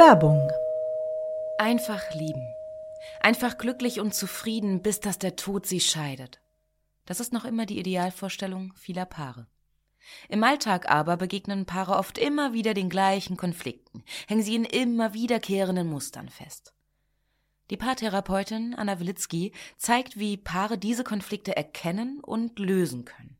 Werbung. Einfach lieben. Einfach glücklich und zufrieden, bis dass der Tod sie scheidet. Das ist noch immer die Idealvorstellung vieler Paare. Im Alltag aber begegnen Paare oft immer wieder den gleichen Konflikten, hängen sie in immer wiederkehrenden Mustern fest. Die Paartherapeutin Anna Wilitzki zeigt, wie Paare diese Konflikte erkennen und lösen können.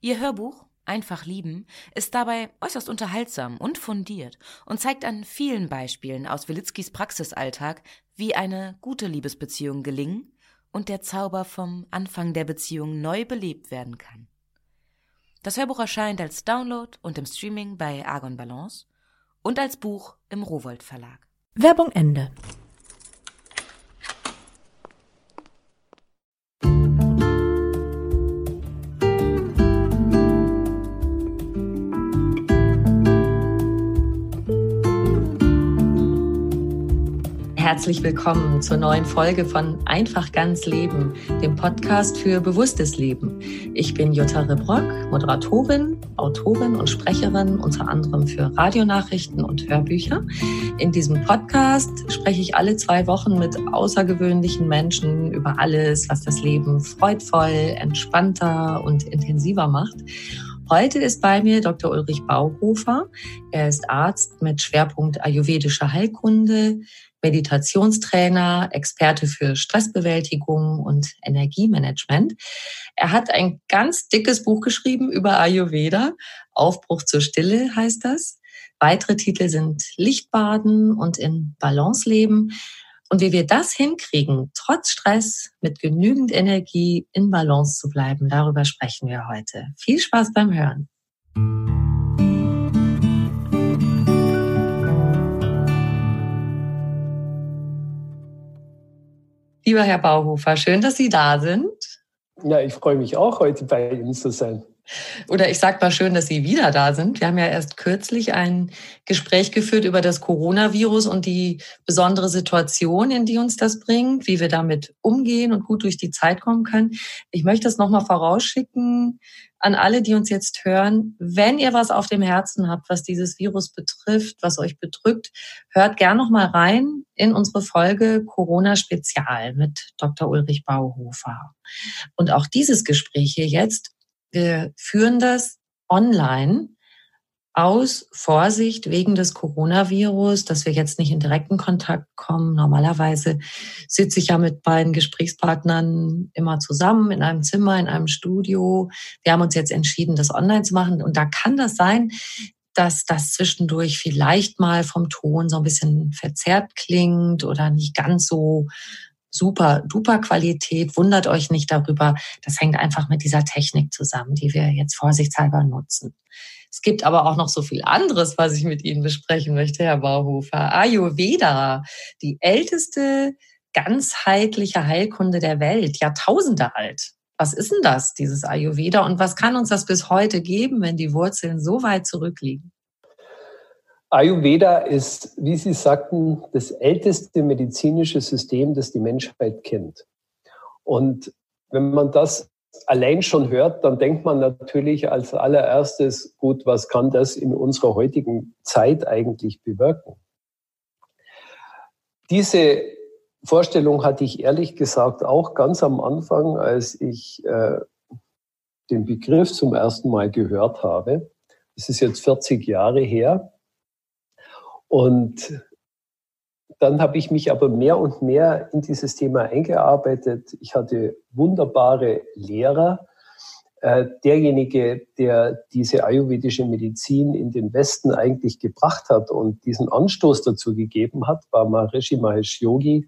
Ihr Hörbuch Einfach lieben ist dabei äußerst unterhaltsam und fundiert und zeigt an vielen Beispielen aus Wilitzkis Praxisalltag, wie eine gute Liebesbeziehung gelingen und der Zauber vom Anfang der Beziehung neu belebt werden kann. Das Hörbuch erscheint als Download und im Streaming bei Argon Balance und als Buch im Rowold Verlag. Werbung Ende. Herzlich willkommen zur neuen Folge von Einfach ganz Leben, dem Podcast für bewusstes Leben. Ich bin Jutta Rebrock, Moderatorin, Autorin und Sprecherin unter anderem für Radionachrichten und Hörbücher. In diesem Podcast spreche ich alle zwei Wochen mit außergewöhnlichen Menschen über alles, was das Leben freudvoll, entspannter und intensiver macht. Heute ist bei mir Dr. Ulrich Bauhofer. Er ist Arzt mit Schwerpunkt ayurvedische Heilkunde, Meditationstrainer, Experte für Stressbewältigung und Energiemanagement. Er hat ein ganz dickes Buch geschrieben über Ayurveda. Aufbruch zur Stille heißt das. Weitere Titel sind Lichtbaden und in Balance leben. Und wie wir das hinkriegen, trotz Stress mit genügend Energie in Balance zu bleiben, darüber sprechen wir heute. Viel Spaß beim Hören. Lieber Herr Bauhofer, schön, dass Sie da sind. Ja, ich freue mich auch, heute bei Ihnen zu sein. Oder ich sage mal schön, dass Sie wieder da sind. Wir haben ja erst kürzlich ein Gespräch geführt über das Coronavirus und die besondere Situation, in die uns das bringt, wie wir damit umgehen und gut durch die Zeit kommen können. Ich möchte das nochmal vorausschicken an alle, die uns jetzt hören. Wenn ihr was auf dem Herzen habt, was dieses Virus betrifft, was euch bedrückt, hört gern nochmal rein in unsere Folge Corona Spezial mit Dr. Ulrich Bauhofer. Und auch dieses Gespräch hier jetzt wir führen das online aus Vorsicht wegen des Coronavirus, dass wir jetzt nicht in direkten Kontakt kommen. Normalerweise sitze ich ja mit beiden Gesprächspartnern immer zusammen in einem Zimmer, in einem Studio. Wir haben uns jetzt entschieden, das online zu machen. Und da kann das sein, dass das zwischendurch vielleicht mal vom Ton so ein bisschen verzerrt klingt oder nicht ganz so super duper Qualität. Wundert euch nicht darüber. Das hängt einfach mit dieser Technik zusammen, die wir jetzt vorsichtshalber nutzen. Es gibt aber auch noch so viel anderes, was ich mit Ihnen besprechen möchte, Herr Bauhofer. Ayurveda, die älteste ganzheitliche Heilkunde der Welt, Jahrtausende alt. Was ist denn das, dieses Ayurveda? Und was kann uns das bis heute geben, wenn die Wurzeln so weit zurückliegen? Ayurveda ist, wie Sie sagten, das älteste medizinische System, das die Menschheit kennt. Und wenn man das allein schon hört, dann denkt man natürlich als allererstes, gut, was kann das in unserer heutigen Zeit eigentlich bewirken? Diese Vorstellung hatte ich ehrlich gesagt auch ganz am Anfang, als ich äh, den Begriff zum ersten Mal gehört habe. Das ist jetzt 40 Jahre her. Und dann habe ich mich aber mehr und mehr in dieses Thema eingearbeitet. Ich hatte wunderbare Lehrer. Äh, derjenige, der diese ayurvedische Medizin in den Westen eigentlich gebracht hat und diesen Anstoß dazu gegeben hat, war Maharishi Mahesh Yogi,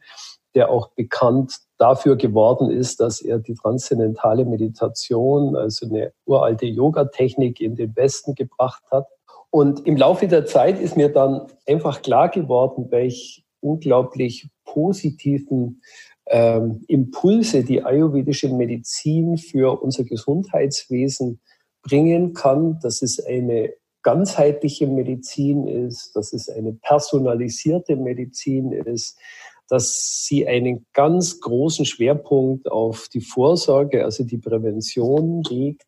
der auch bekannt dafür geworden ist, dass er die transzendentale Meditation, also eine uralte Yoga-Technik in den Westen gebracht hat. Und im Laufe der Zeit ist mir dann einfach klar geworden, welch unglaublich positiven ähm, Impulse die ayurvedische Medizin für unser Gesundheitswesen bringen kann, dass es eine ganzheitliche Medizin ist, dass es eine personalisierte Medizin ist, dass sie einen ganz großen Schwerpunkt auf die Vorsorge, also die Prävention legt,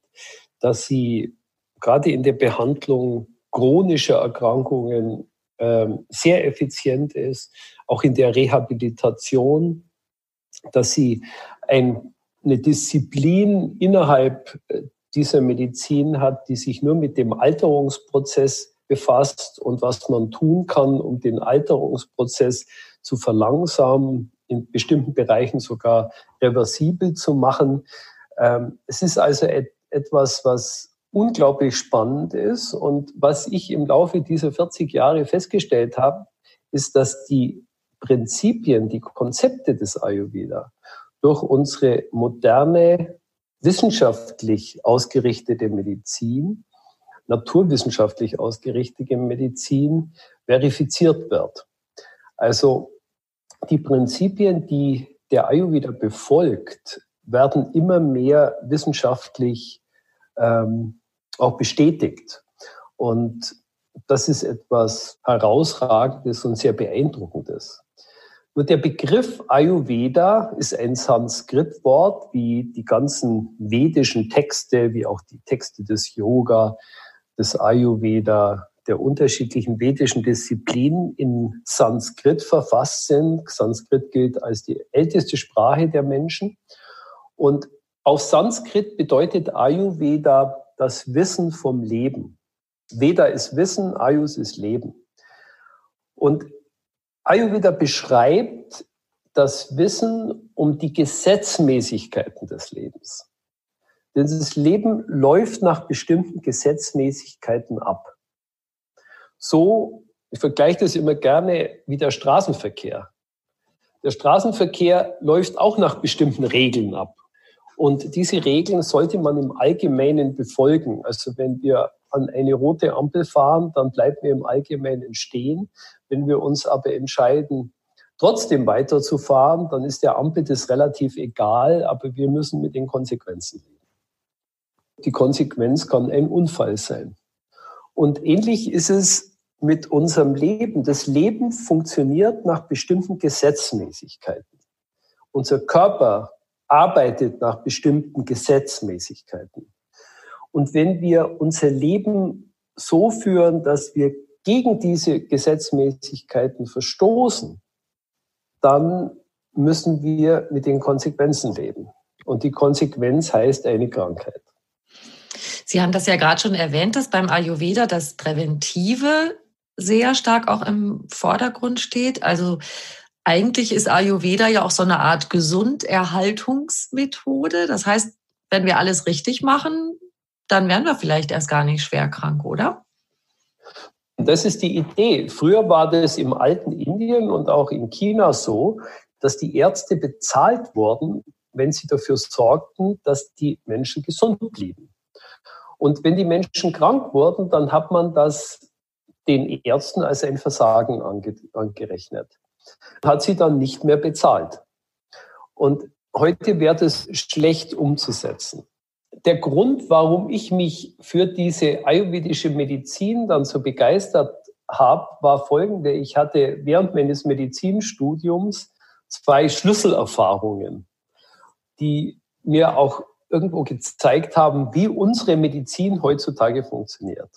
dass sie gerade in der Behandlung chronischer Erkrankungen ähm, sehr effizient ist, auch in der Rehabilitation, dass sie ein, eine Disziplin innerhalb äh, dieser Medizin hat, die sich nur mit dem Alterungsprozess befasst und was man tun kann, um den Alterungsprozess zu verlangsamen, in bestimmten Bereichen sogar reversibel zu machen. Ähm, es ist also etwas, was unglaublich spannend ist und was ich im Laufe dieser 40 Jahre festgestellt habe, ist, dass die Prinzipien, die Konzepte des Ayurveda durch unsere moderne, wissenschaftlich ausgerichtete Medizin, naturwissenschaftlich ausgerichtete Medizin verifiziert wird. Also die Prinzipien, die der Ayurveda befolgt, werden immer mehr wissenschaftlich ähm, auch bestätigt. Und das ist etwas Herausragendes und sehr Beeindruckendes. Nur der Begriff Ayurveda ist ein Sanskrit-Wort, wie die ganzen vedischen Texte, wie auch die Texte des Yoga, des Ayurveda, der unterschiedlichen vedischen Disziplinen in Sanskrit verfasst sind. Sanskrit gilt als die älteste Sprache der Menschen. Und auf Sanskrit bedeutet Ayurveda das Wissen vom Leben. Veda ist Wissen, Ayus ist Leben. Und Ayurveda beschreibt das Wissen um die Gesetzmäßigkeiten des Lebens. Denn das Leben läuft nach bestimmten Gesetzmäßigkeiten ab. So, ich vergleiche das immer gerne wie der Straßenverkehr. Der Straßenverkehr läuft auch nach bestimmten Regeln ab. Und diese Regeln sollte man im Allgemeinen befolgen. Also wenn wir an eine rote Ampel fahren, dann bleiben wir im Allgemeinen stehen. Wenn wir uns aber entscheiden, trotzdem weiterzufahren, dann ist der Ampel das relativ egal, aber wir müssen mit den Konsequenzen leben. Die Konsequenz kann ein Unfall sein. Und ähnlich ist es mit unserem Leben. Das Leben funktioniert nach bestimmten Gesetzmäßigkeiten. Unser Körper arbeitet nach bestimmten Gesetzmäßigkeiten. Und wenn wir unser Leben so führen, dass wir gegen diese Gesetzmäßigkeiten verstoßen, dann müssen wir mit den Konsequenzen leben. Und die Konsequenz heißt eine Krankheit. Sie haben das ja gerade schon erwähnt, dass beim Ayurveda das Präventive sehr stark auch im Vordergrund steht. Also eigentlich ist Ayurveda ja auch so eine Art Gesunderhaltungsmethode. Das heißt, wenn wir alles richtig machen, dann werden wir vielleicht erst gar nicht schwer krank, oder? Das ist die Idee. Früher war das im alten Indien und auch in China so, dass die Ärzte bezahlt wurden, wenn sie dafür sorgten, dass die Menschen gesund blieben. Und wenn die Menschen krank wurden, dann hat man das den Ärzten als ein Versagen ange angerechnet. Hat sie dann nicht mehr bezahlt. Und heute wäre das schlecht umzusetzen der Grund, warum ich mich für diese ayurvedische Medizin dann so begeistert habe, war folgende. Ich hatte während meines Medizinstudiums zwei Schlüsselerfahrungen, die mir auch irgendwo gezeigt haben, wie unsere Medizin heutzutage funktioniert.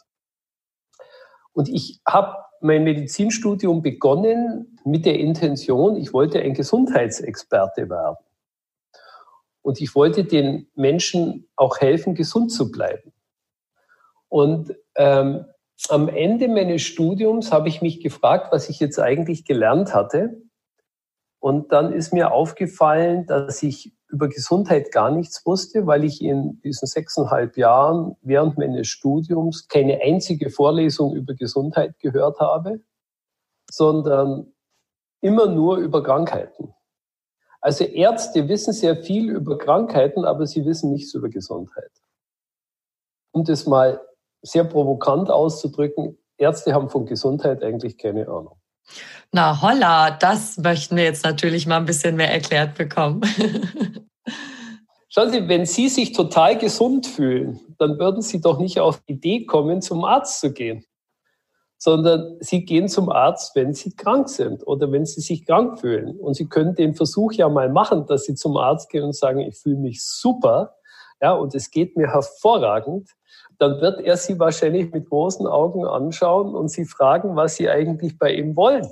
Und ich habe mein Medizinstudium begonnen mit der Intention, ich wollte ein Gesundheitsexperte werden. Und ich wollte den Menschen auch helfen, gesund zu bleiben. Und ähm, am Ende meines Studiums habe ich mich gefragt, was ich jetzt eigentlich gelernt hatte. Und dann ist mir aufgefallen, dass ich über Gesundheit gar nichts wusste, weil ich in diesen sechseinhalb Jahren während meines Studiums keine einzige Vorlesung über Gesundheit gehört habe, sondern immer nur über Krankheiten. Also Ärzte wissen sehr viel über Krankheiten, aber sie wissen nichts über Gesundheit. Um das mal sehr provokant auszudrücken, Ärzte haben von Gesundheit eigentlich keine Ahnung. Na holla, das möchten wir jetzt natürlich mal ein bisschen mehr erklärt bekommen. Schauen Sie, wenn Sie sich total gesund fühlen, dann würden Sie doch nicht auf die Idee kommen, zum Arzt zu gehen, sondern Sie gehen zum Arzt, wenn Sie krank sind oder wenn Sie sich krank fühlen. Und Sie können den Versuch ja mal machen, dass Sie zum Arzt gehen und sagen, ich fühle mich super, ja, und es geht mir hervorragend. Dann wird er Sie wahrscheinlich mit großen Augen anschauen und Sie fragen, was Sie eigentlich bei ihm wollen.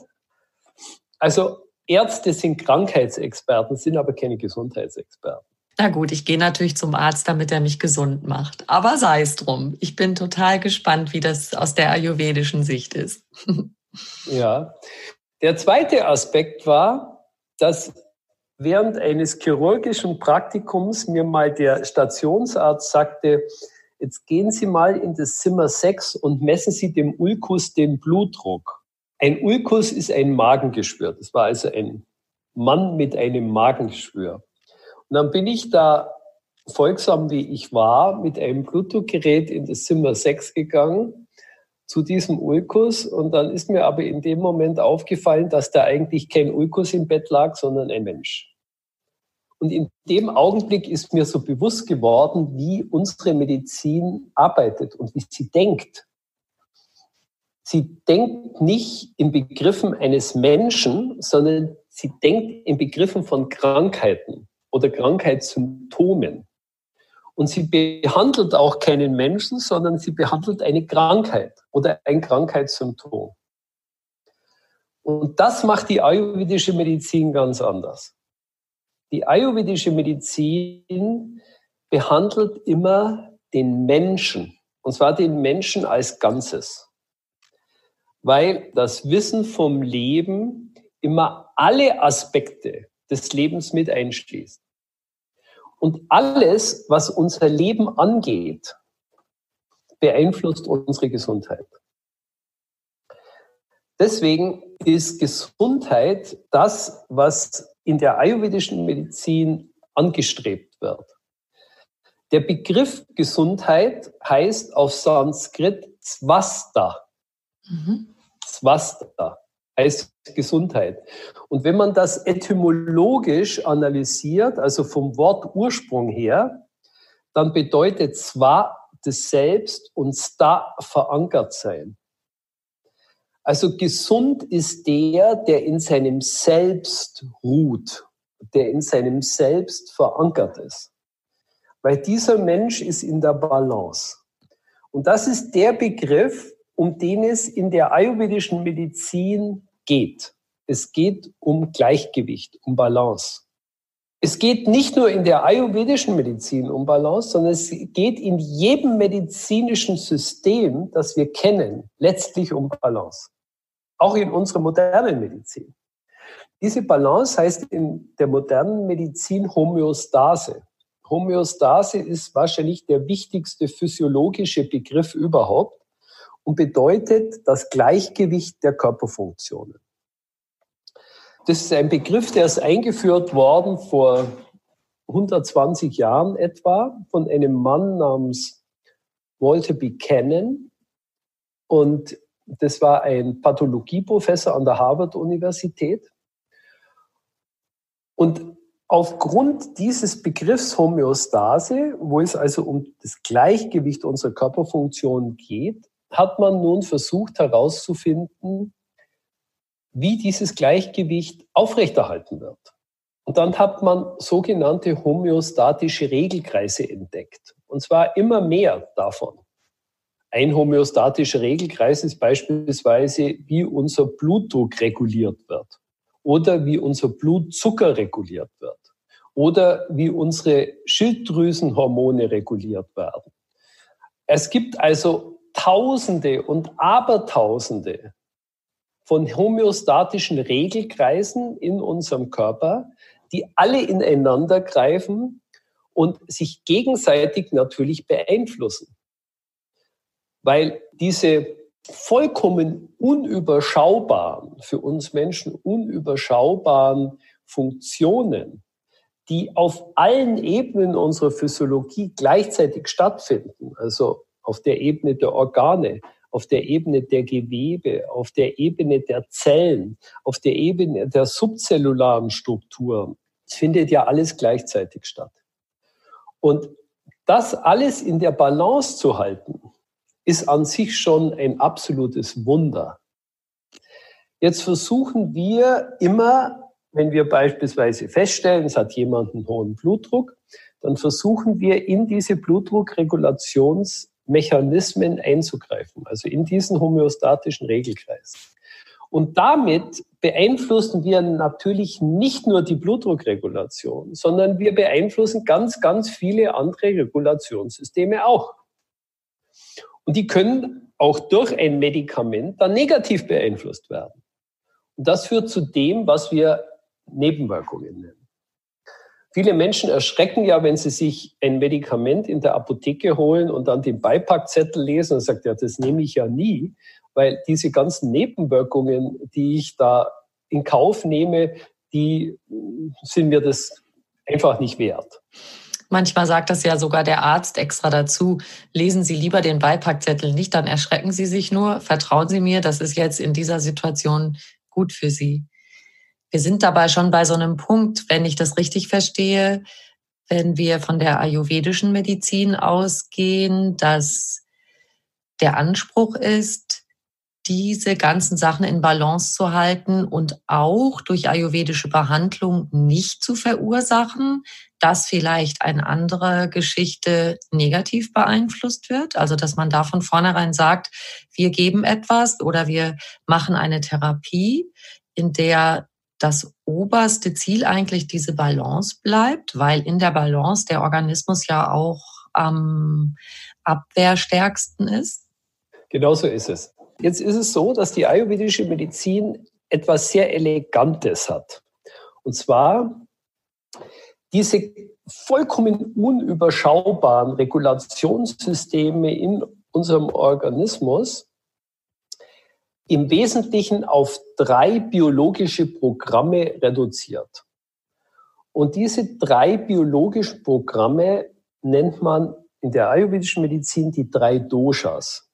Also Ärzte sind Krankheitsexperten, sind aber keine Gesundheitsexperten. Na gut, ich gehe natürlich zum Arzt, damit er mich gesund macht. Aber sei es drum. Ich bin total gespannt, wie das aus der ayurvedischen Sicht ist. ja. Der zweite Aspekt war, dass während eines chirurgischen Praktikums mir mal der Stationsarzt sagte, jetzt gehen Sie mal in das Zimmer 6 und messen Sie dem Ulkus den Blutdruck. Ein Ulkus ist ein Magengeschwür. Das war also ein Mann mit einem Magengeschwür. Und dann bin ich da folgsam wie ich war mit einem Blutdruckgerät in das Zimmer 6 gegangen zu diesem Ulkus und dann ist mir aber in dem Moment aufgefallen, dass da eigentlich kein Ulkus im Bett lag, sondern ein Mensch. Und in dem Augenblick ist mir so bewusst geworden, wie unsere Medizin arbeitet und wie sie denkt. Sie denkt nicht in Begriffen eines Menschen, sondern sie denkt in Begriffen von Krankheiten oder Krankheitssymptomen. Und sie behandelt auch keinen Menschen, sondern sie behandelt eine Krankheit oder ein Krankheitssymptom. Und das macht die ayurvedische Medizin ganz anders. Die ayurvedische Medizin behandelt immer den Menschen, und zwar den Menschen als Ganzes. Weil das Wissen vom Leben immer alle Aspekte des Lebens mit einschließt. Und alles, was unser Leben angeht, beeinflusst unsere Gesundheit. Deswegen ist Gesundheit das, was in der ayurvedischen Medizin angestrebt wird. Der Begriff Gesundheit heißt auf Sanskrit Swasta. Mhm. Swasta heißt Gesundheit. Und wenn man das etymologisch analysiert, also vom Wortursprung her, dann bedeutet zwar das Selbst und sta verankert sein. Also gesund ist der, der in seinem Selbst ruht, der in seinem Selbst verankert ist. Weil dieser Mensch ist in der Balance. Und das ist der Begriff, um den es in der ayurvedischen Medizin geht. Es geht um Gleichgewicht, um Balance. Es geht nicht nur in der ayurvedischen Medizin um Balance, sondern es geht in jedem medizinischen System, das wir kennen, letztlich um Balance. Auch in unserer modernen Medizin. Diese Balance heißt in der modernen Medizin Homöostase. Homöostase ist wahrscheinlich der wichtigste physiologische Begriff überhaupt und bedeutet das Gleichgewicht der Körperfunktionen. Das ist ein Begriff, der ist eingeführt worden vor 120 Jahren etwa von einem Mann namens Walter Buchanan. Und das war ein Pathologieprofessor an der Harvard-Universität. Und aufgrund dieses Begriffs Homöostase, wo es also um das Gleichgewicht unserer Körperfunktion geht, hat man nun versucht herauszufinden, wie dieses Gleichgewicht aufrechterhalten wird. Und dann hat man sogenannte homöostatische Regelkreise entdeckt. Und zwar immer mehr davon. Ein homöostatischer Regelkreis ist beispielsweise, wie unser Blutdruck reguliert wird oder wie unser Blutzucker reguliert wird oder wie unsere Schilddrüsenhormone reguliert werden. Es gibt also Tausende und Abertausende von homöostatischen Regelkreisen in unserem Körper, die alle ineinander greifen und sich gegenseitig natürlich beeinflussen. Weil diese vollkommen unüberschaubaren, für uns Menschen unüberschaubaren Funktionen die auf allen Ebenen unserer Physiologie gleichzeitig stattfinden, also auf der Ebene der Organe, auf der Ebene der Gewebe, auf der Ebene der Zellen, auf der Ebene der subzellularen Strukturen. Es findet ja alles gleichzeitig statt. Und das alles in der Balance zu halten, ist an sich schon ein absolutes Wunder. Jetzt versuchen wir immer, wenn wir beispielsweise feststellen, es hat jemand einen hohen Blutdruck, dann versuchen wir in diese Blutdruckregulationsmechanismen einzugreifen, also in diesen homöostatischen Regelkreis. Und damit beeinflussen wir natürlich nicht nur die Blutdruckregulation, sondern wir beeinflussen ganz, ganz viele andere Regulationssysteme auch. Und die können auch durch ein Medikament dann negativ beeinflusst werden. Und das führt zu dem, was wir Nebenwirkungen nennen. Viele Menschen erschrecken ja, wenn sie sich ein Medikament in der Apotheke holen und dann den Beipackzettel lesen und sagt, ja, das nehme ich ja nie, weil diese ganzen Nebenwirkungen, die ich da in Kauf nehme, die sind mir das einfach nicht wert. Manchmal sagt das ja sogar der Arzt extra dazu. Lesen Sie lieber den Beipackzettel nicht, dann erschrecken Sie sich nur. Vertrauen Sie mir, das ist jetzt in dieser Situation gut für Sie. Wir sind dabei schon bei so einem Punkt, wenn ich das richtig verstehe, wenn wir von der ayurvedischen Medizin ausgehen, dass der Anspruch ist, diese ganzen Sachen in Balance zu halten und auch durch ayurvedische Behandlung nicht zu verursachen, dass vielleicht eine andere Geschichte negativ beeinflusst wird. Also dass man da von vornherein sagt, wir geben etwas oder wir machen eine Therapie, in der das oberste Ziel eigentlich diese Balance bleibt, weil in der Balance der Organismus ja auch am abwehrstärksten ist. Genauso ist es. Jetzt ist es so, dass die ayurvedische Medizin etwas sehr Elegantes hat. Und zwar diese vollkommen unüberschaubaren Regulationssysteme in unserem Organismus im Wesentlichen auf drei biologische Programme reduziert. Und diese drei biologischen Programme nennt man in der ayurvedischen Medizin die drei Doshas.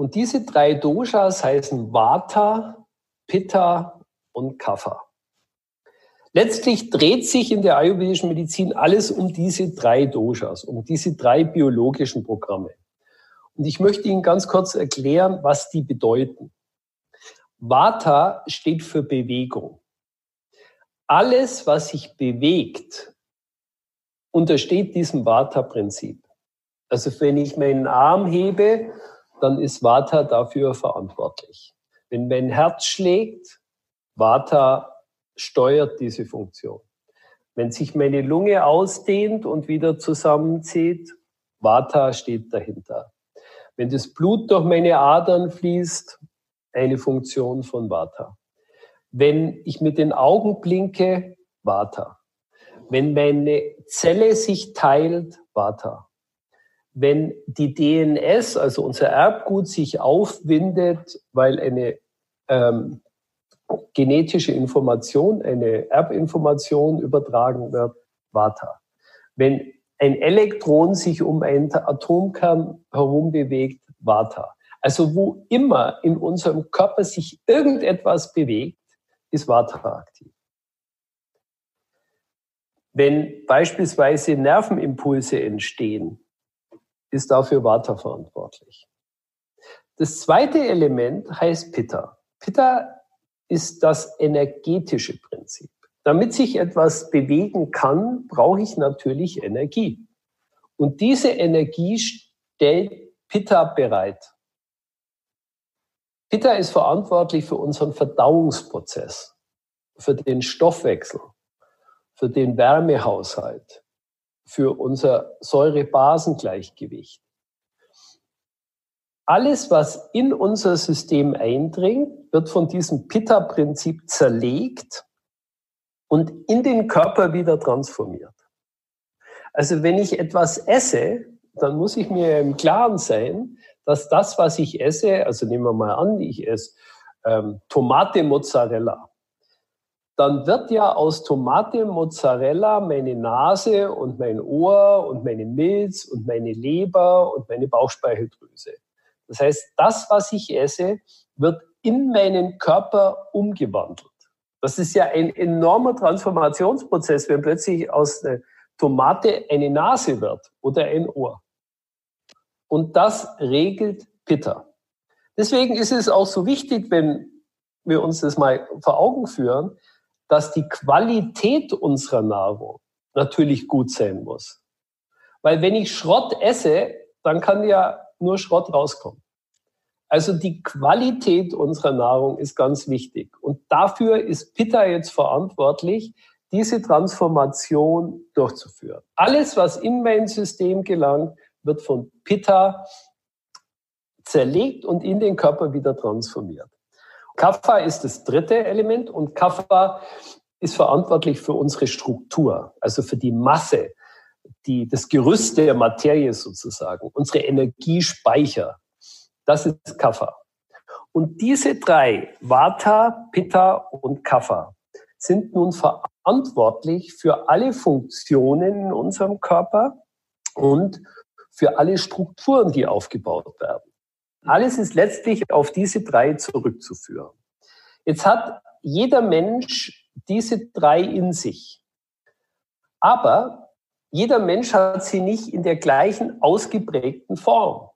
Und diese drei Doshas heißen Vata, Pitta und Kapha. Letztlich dreht sich in der ayurvedischen Medizin alles um diese drei Doshas, um diese drei biologischen Programme. Und ich möchte Ihnen ganz kurz erklären, was die bedeuten. Vata steht für Bewegung. Alles, was sich bewegt, untersteht diesem Vata-Prinzip. Also wenn ich meinen Arm hebe, dann ist Vata dafür verantwortlich. Wenn mein Herz schlägt, Vata steuert diese Funktion. Wenn sich meine Lunge ausdehnt und wieder zusammenzieht, Vata steht dahinter. Wenn das Blut durch meine Adern fließt, eine Funktion von Vata. Wenn ich mit den Augen blinke, Vata. Wenn meine Zelle sich teilt, Vata wenn die DNS, also unser Erbgut, sich aufwindet, weil eine ähm, genetische Information, eine Erbinformation übertragen wird, Vata. Wenn ein Elektron sich um einen Atomkern herum bewegt, Vata. Also wo immer in unserem Körper sich irgendetwas bewegt, ist Vata aktiv. Wenn beispielsweise Nervenimpulse entstehen, ist dafür Vata verantwortlich. Das zweite Element heißt Pitta. Pitta ist das energetische Prinzip. Damit sich etwas bewegen kann, brauche ich natürlich Energie. Und diese Energie stellt Pitta bereit. Pitta ist verantwortlich für unseren Verdauungsprozess, für den Stoffwechsel, für den Wärmehaushalt, für unser Säure-Basen-Gleichgewicht. Alles, was in unser System eindringt, wird von diesem Pitta-Prinzip zerlegt und in den Körper wieder transformiert. Also wenn ich etwas esse, dann muss ich mir im Klaren sein, dass das, was ich esse, also nehmen wir mal an, ich esse ähm, Tomate Mozzarella, dann wird ja aus Tomate, Mozzarella meine Nase und mein Ohr und meine Milz und meine Leber und meine Bauchspeicheldrüse. Das heißt, das, was ich esse, wird in meinen Körper umgewandelt. Das ist ja ein enormer Transformationsprozess, wenn plötzlich aus einer Tomate eine Nase wird oder ein Ohr. Und das regelt Pitta. Deswegen ist es auch so wichtig, wenn wir uns das mal vor Augen führen, dass die Qualität unserer Nahrung natürlich gut sein muss. Weil wenn ich Schrott esse, dann kann ja nur Schrott rauskommen. Also die Qualität unserer Nahrung ist ganz wichtig. Und dafür ist Pitta jetzt verantwortlich, diese Transformation durchzuführen. Alles, was in mein System gelangt, wird von Pitta zerlegt und in den Körper wieder transformiert. Kapha ist das dritte Element und Kapha ist verantwortlich für unsere Struktur, also für die Masse, die, das Gerüst der Materie sozusagen, unsere Energiespeicher. Das ist Kapha. Und diese drei, Vata, Pitta und Kapha, sind nun verantwortlich für alle Funktionen in unserem Körper und für alle Strukturen, die aufgebaut werden. Alles ist letztlich auf diese drei zurückzuführen. Jetzt hat jeder Mensch diese drei in sich. Aber jeder Mensch hat sie nicht in der gleichen ausgeprägten Form.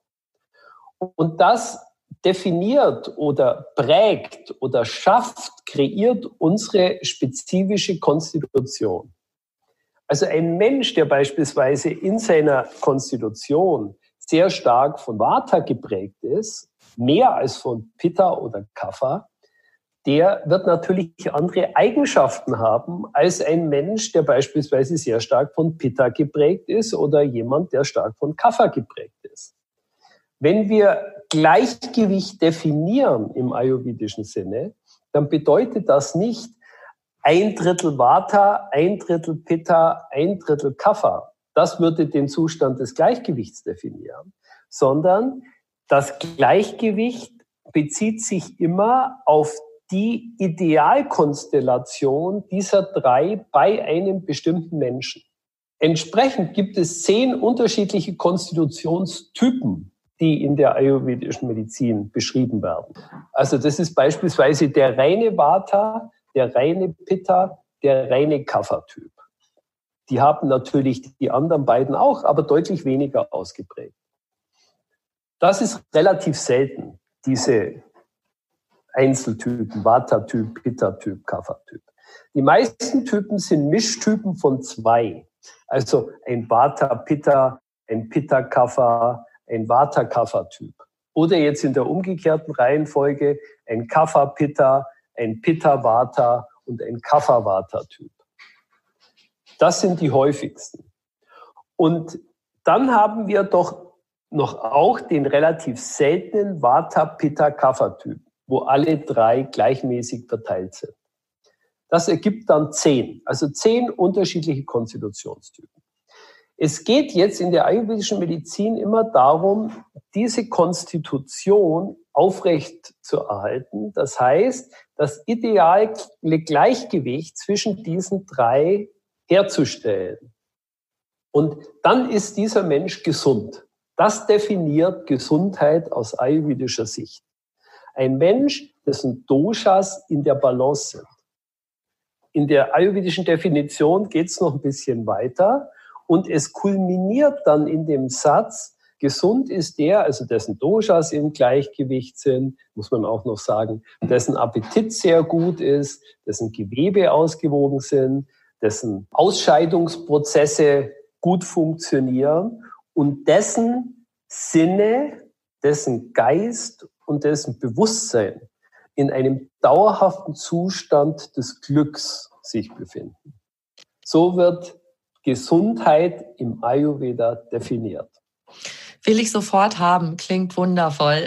Und das definiert oder prägt oder schafft, kreiert unsere spezifische Konstitution. Also ein Mensch, der beispielsweise in seiner Konstitution sehr stark von Vata geprägt ist, mehr als von Pitta oder Kapha, der wird natürlich andere Eigenschaften haben als ein Mensch, der beispielsweise sehr stark von Pitta geprägt ist oder jemand, der stark von Kapha geprägt ist. Wenn wir Gleichgewicht definieren im ayurvedischen Sinne, dann bedeutet das nicht ein Drittel Vata, ein Drittel Pitta, ein Drittel Kapha, das würde den Zustand des Gleichgewichts definieren, sondern das Gleichgewicht bezieht sich immer auf die Idealkonstellation dieser drei bei einem bestimmten Menschen. Entsprechend gibt es zehn unterschiedliche Konstitutionstypen, die in der ayurvedischen Medizin beschrieben werden. Also das ist beispielsweise der reine Vata, der reine Pitta, der reine Kapha-Typ. Die haben natürlich die anderen beiden auch, aber deutlich weniger ausgeprägt. Das ist relativ selten, diese Einzeltypen, Vata-Typ, Pitta-Typ, Kapha-Typ. Die meisten Typen sind Mischtypen von zwei. Also ein Vata-Pitta, ein Pitta-Kapha, ein Vata-Kapha-Typ. Oder jetzt in der umgekehrten Reihenfolge ein Kapha-Pitta, ein Pitta-Vata und ein Kapha-Vata-Typ. Das sind die häufigsten. Und dann haben wir doch noch auch den relativ seltenen Vata-Pitta-Kapha-Typ, wo alle drei gleichmäßig verteilt sind. Das ergibt dann zehn, also zehn unterschiedliche Konstitutionstypen. Es geht jetzt in der ayurvedischen Medizin immer darum, diese Konstitution aufrecht zu erhalten. Das heißt, das ideale Gleichgewicht zwischen diesen drei herzustellen. Und dann ist dieser Mensch gesund. Das definiert Gesundheit aus ayurvedischer Sicht. Ein Mensch, dessen Doshas in der Balance sind. In der ayurvedischen Definition geht es noch ein bisschen weiter und es kulminiert dann in dem Satz, gesund ist der, also dessen Doshas im Gleichgewicht sind, muss man auch noch sagen, dessen Appetit sehr gut ist, dessen Gewebe ausgewogen sind, dessen Ausscheidungsprozesse gut funktionieren und dessen Sinne, dessen Geist und dessen Bewusstsein in einem dauerhaften Zustand des Glücks sich befinden. So wird Gesundheit im Ayurveda definiert. Will ich sofort haben, klingt wundervoll.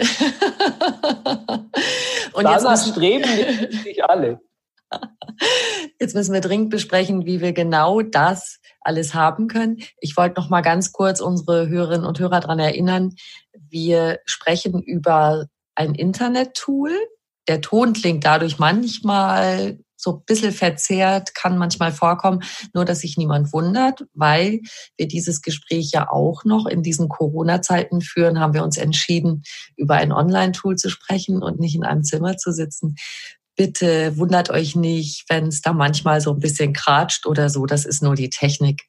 und Danach jetzt streben sich alle. Jetzt müssen wir dringend besprechen, wie wir genau das alles haben können. Ich wollte noch mal ganz kurz unsere Hörerinnen und Hörer daran erinnern, wir sprechen über ein Internet-Tool. Der Ton klingt dadurch manchmal so ein bisschen verzerrt, kann manchmal vorkommen, nur dass sich niemand wundert, weil wir dieses Gespräch ja auch noch in diesen Corona-Zeiten führen, haben wir uns entschieden, über ein Online-Tool zu sprechen und nicht in einem Zimmer zu sitzen. Bitte wundert euch nicht, wenn es da manchmal so ein bisschen kratscht oder so. Das ist nur die Technik.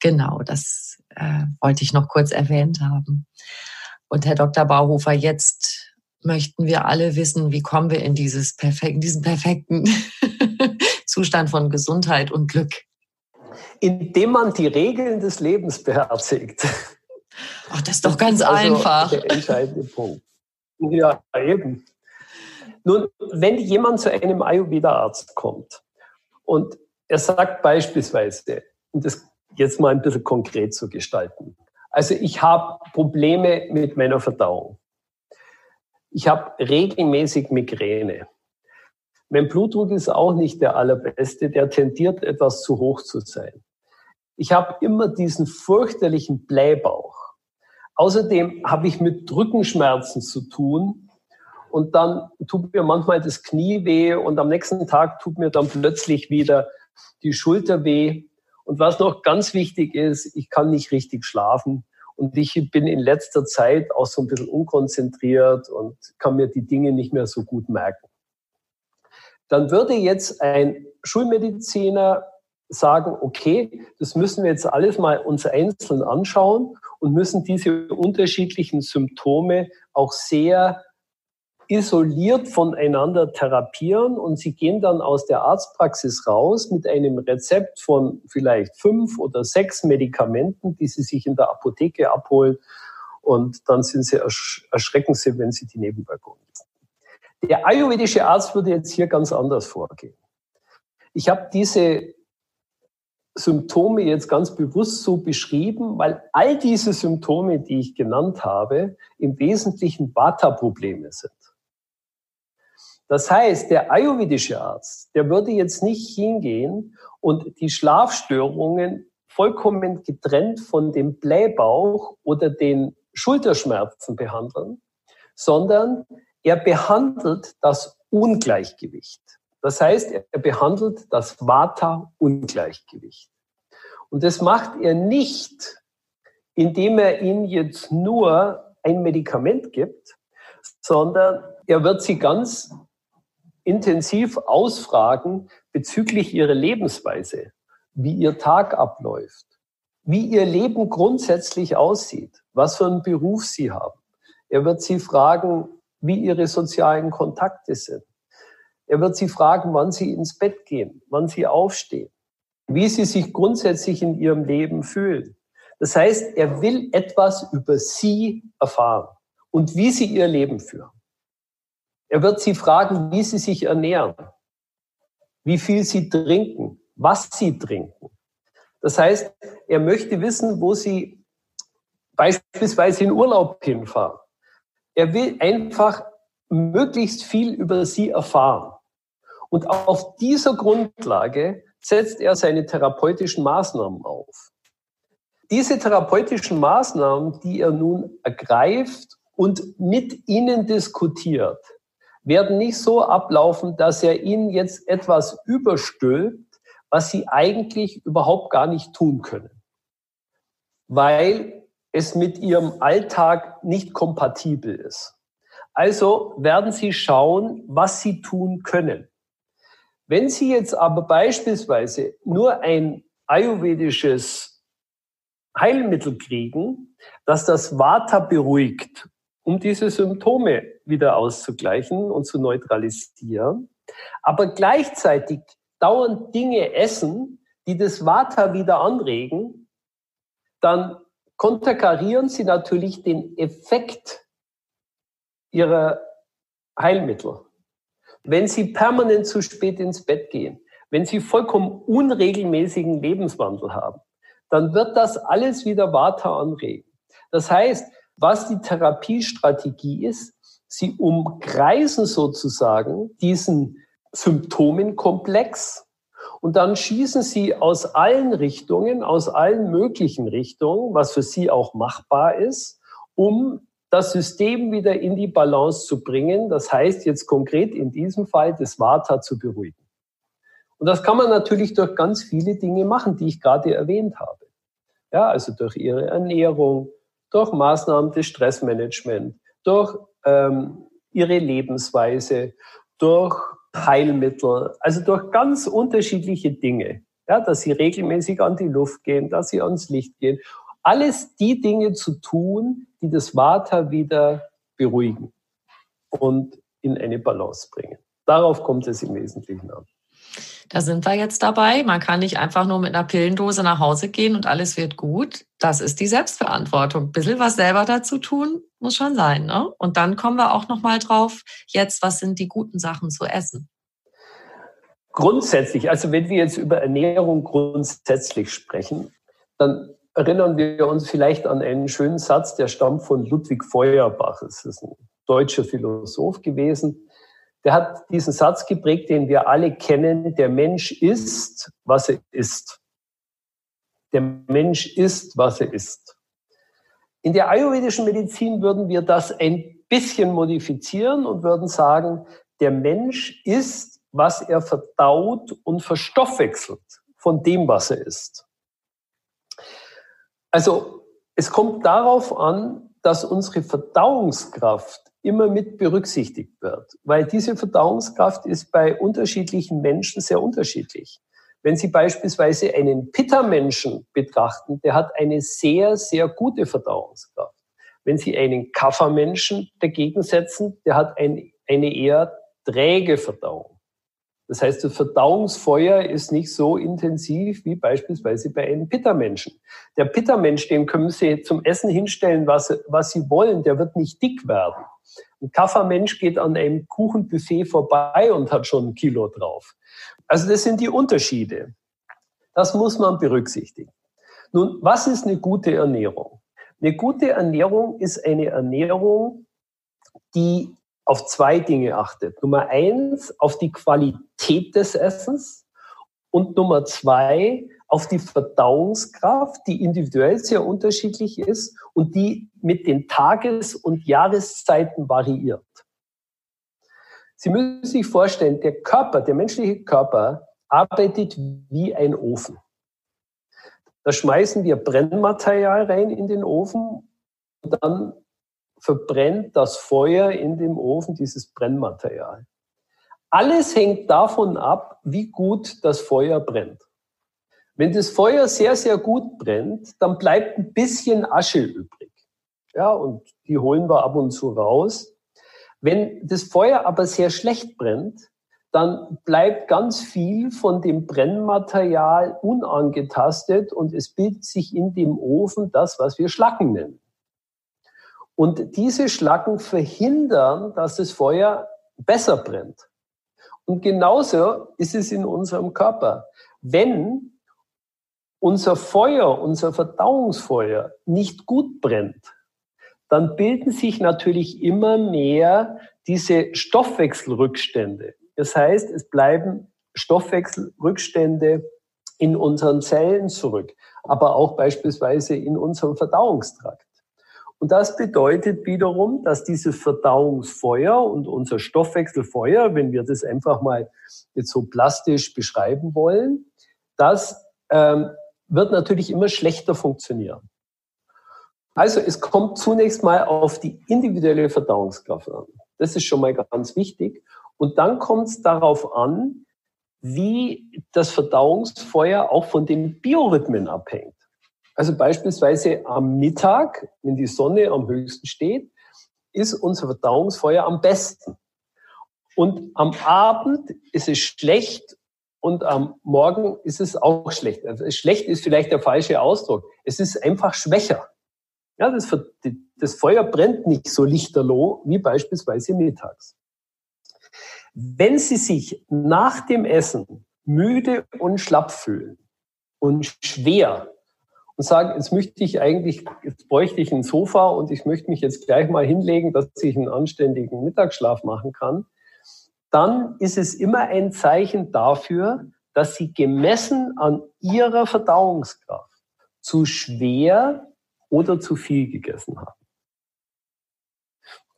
Genau, das äh, wollte ich noch kurz erwähnt haben. Und Herr Dr. Bauhofer, jetzt möchten wir alle wissen, wie kommen wir in dieses perfek diesen perfekten Zustand von Gesundheit und Glück? Indem man die Regeln des Lebens beherzigt. Ach, das ist doch ganz das ist also einfach. Der entscheidende Punkt. Ja, eben. Nun, wenn jemand zu einem Ayurveda-Arzt kommt und er sagt beispielsweise, und das jetzt mal ein bisschen konkret zu gestalten, also ich habe Probleme mit meiner Verdauung. Ich habe regelmäßig Migräne. Mein Blutdruck ist auch nicht der allerbeste, der tendiert etwas zu hoch zu sein. Ich habe immer diesen fürchterlichen Blähbauch. Außerdem habe ich mit Rückenschmerzen zu tun und dann tut mir manchmal das Knie weh und am nächsten Tag tut mir dann plötzlich wieder die Schulter weh. Und was noch ganz wichtig ist, ich kann nicht richtig schlafen. Und ich bin in letzter Zeit auch so ein bisschen unkonzentriert und kann mir die Dinge nicht mehr so gut merken. Dann würde jetzt ein Schulmediziner sagen, okay, das müssen wir jetzt alles mal uns einzeln anschauen und müssen diese unterschiedlichen Symptome auch sehr isoliert voneinander therapieren und sie gehen dann aus der Arztpraxis raus mit einem Rezept von vielleicht fünf oder sechs Medikamenten, die sie sich in der Apotheke abholen und dann sind sie erschrecken sie, wenn sie die Nebenwirkungen. Der ayurvedische Arzt würde jetzt hier ganz anders vorgehen. Ich habe diese Symptome jetzt ganz bewusst so beschrieben, weil all diese Symptome, die ich genannt habe, im Wesentlichen Vata-Probleme sind. Das heißt, der ayurvedische Arzt, der würde jetzt nicht hingehen und die Schlafstörungen vollkommen getrennt von dem Blähbauch oder den Schulterschmerzen behandeln, sondern er behandelt das Ungleichgewicht. Das heißt, er behandelt das Vata-Ungleichgewicht. Und das macht er nicht, indem er ihnen jetzt nur ein Medikament gibt, sondern er wird sie ganz intensiv ausfragen bezüglich ihrer Lebensweise, wie ihr Tag abläuft, wie ihr Leben grundsätzlich aussieht, was für einen Beruf sie haben. Er wird sie fragen, wie ihre sozialen Kontakte sind. Er wird sie fragen, wann sie ins Bett gehen, wann sie aufstehen, wie sie sich grundsätzlich in ihrem Leben fühlen. Das heißt, er will etwas über sie erfahren und wie sie ihr Leben führen. Er wird sie fragen, wie sie sich ernähren, wie viel sie trinken, was sie trinken. Das heißt, er möchte wissen, wo sie beispielsweise in Urlaub hinfahren. Er will einfach möglichst viel über sie erfahren. Und auf dieser Grundlage setzt er seine therapeutischen Maßnahmen auf. Diese therapeutischen Maßnahmen, die er nun ergreift und mit ihnen diskutiert, werden nicht so ablaufen, dass er ihnen jetzt etwas überstülpt, was sie eigentlich überhaupt gar nicht tun können, weil es mit ihrem Alltag nicht kompatibel ist. Also werden sie schauen, was sie tun können. Wenn Sie jetzt aber beispielsweise nur ein ayurvedisches Heilmittel kriegen, das das Vata beruhigt um diese Symptome wieder auszugleichen und zu neutralisieren. Aber gleichzeitig dauernd Dinge essen, die das Vata wieder anregen, dann konterkarieren sie natürlich den Effekt ihrer Heilmittel. Wenn sie permanent zu spät ins Bett gehen, wenn sie vollkommen unregelmäßigen Lebenswandel haben, dann wird das alles wieder Vata anregen. Das heißt, was die Therapiestrategie ist. Sie umkreisen sozusagen diesen Symptomenkomplex und dann schießen sie aus allen Richtungen, aus allen möglichen Richtungen, was für sie auch machbar ist, um das System wieder in die Balance zu bringen. Das heißt jetzt konkret in diesem Fall das Vata zu beruhigen. Und das kann man natürlich durch ganz viele Dinge machen, die ich gerade erwähnt habe. Ja, also durch ihre Ernährung, durch Maßnahmen des Stressmanagement, durch ähm, ihre Lebensweise, durch Heilmittel, also durch ganz unterschiedliche Dinge. Ja, dass sie regelmäßig an die Luft gehen, dass sie ans Licht gehen. Alles die Dinge zu tun, die das Vata wieder beruhigen und in eine Balance bringen. Darauf kommt es im Wesentlichen an. Da sind wir jetzt dabei. Man kann nicht einfach nur mit einer Pillendose nach Hause gehen und alles wird gut. Das ist die Selbstverantwortung. Ein bisschen was selber dazu tun muss schon sein. Ne? Und dann kommen wir auch noch mal drauf, jetzt, was sind die guten Sachen zu essen? Grundsätzlich, also wenn wir jetzt über Ernährung grundsätzlich sprechen, dann erinnern wir uns vielleicht an einen schönen Satz, der stammt von Ludwig Feuerbach. Es ist ein deutscher Philosoph gewesen der hat diesen Satz geprägt, den wir alle kennen, der Mensch ist, was er ist. Der Mensch ist, was er ist. In der ayurvedischen Medizin würden wir das ein bisschen modifizieren und würden sagen, der Mensch ist, was er verdaut und verstoffwechselt von dem, was er ist. Also es kommt darauf an, dass unsere Verdauungskraft immer mit berücksichtigt wird, weil diese Verdauungskraft ist bei unterschiedlichen Menschen sehr unterschiedlich. Wenn Sie beispielsweise einen Pitta-Menschen betrachten, der hat eine sehr, sehr gute Verdauungskraft. Wenn Sie einen Kaffermenschen dagegen setzen, der hat ein, eine eher träge Verdauung. Das heißt, das Verdauungsfeuer ist nicht so intensiv wie beispielsweise bei einem Pitta-Menschen. Der Pitta-Mensch, den können Sie zum Essen hinstellen, was, was Sie wollen, der wird nicht dick werden. Ein Kaffermensch geht an einem Kuchenbuffet vorbei und hat schon ein Kilo drauf. Also das sind die Unterschiede. Das muss man berücksichtigen. Nun, was ist eine gute Ernährung? Eine gute Ernährung ist eine Ernährung, die auf zwei Dinge achtet. Nummer eins, auf die Qualität des Essens und Nummer zwei, auf die Verdauungskraft, die individuell sehr unterschiedlich ist und die mit den Tages- und Jahreszeiten variiert. Sie müssen sich vorstellen, der Körper, der menschliche Körper arbeitet wie ein Ofen. Da schmeißen wir Brennmaterial rein in den Ofen und dann verbrennt das Feuer in dem Ofen dieses Brennmaterial. Alles hängt davon ab, wie gut das Feuer brennt. Wenn das Feuer sehr, sehr gut brennt, dann bleibt ein bisschen Asche übrig. Ja, und die holen wir ab und zu raus. Wenn das Feuer aber sehr schlecht brennt, dann bleibt ganz viel von dem Brennmaterial unangetastet und es bildet sich in dem Ofen das, was wir Schlacken nennen. Und diese Schlacken verhindern, dass das Feuer besser brennt. Und genauso ist es in unserem Körper. Wenn unser Feuer, unser Verdauungsfeuer nicht gut brennt, dann bilden sich natürlich immer mehr diese Stoffwechselrückstände. Das heißt, es bleiben Stoffwechselrückstände in unseren Zellen zurück, aber auch beispielsweise in unserem Verdauungstrakt. Und das bedeutet wiederum, dass dieses Verdauungsfeuer und unser Stoffwechselfeuer, wenn wir das einfach mal jetzt so plastisch beschreiben wollen, das ähm, wird natürlich immer schlechter funktionieren. Also es kommt zunächst mal auf die individuelle Verdauungskraft an. Das ist schon mal ganz wichtig. Und dann kommt es darauf an, wie das Verdauungsfeuer auch von den Biorhythmen abhängt. Also beispielsweise am Mittag, wenn die Sonne am höchsten steht, ist unser Verdauungsfeuer am besten. Und am Abend ist es schlecht und am Morgen ist es auch schlecht. Also schlecht ist vielleicht der falsche Ausdruck. Es ist einfach schwächer. Ja, das, das Feuer brennt nicht so lichterloh wie beispielsweise mittags. Wenn Sie sich nach dem Essen müde und schlapp fühlen und schwer und sagen, jetzt möchte ich eigentlich, jetzt bräuchte ich ein Sofa und ich möchte mich jetzt gleich mal hinlegen, dass ich einen anständigen Mittagsschlaf machen kann, dann ist es immer ein Zeichen dafür, dass sie gemessen an ihrer Verdauungskraft zu schwer oder zu viel gegessen haben.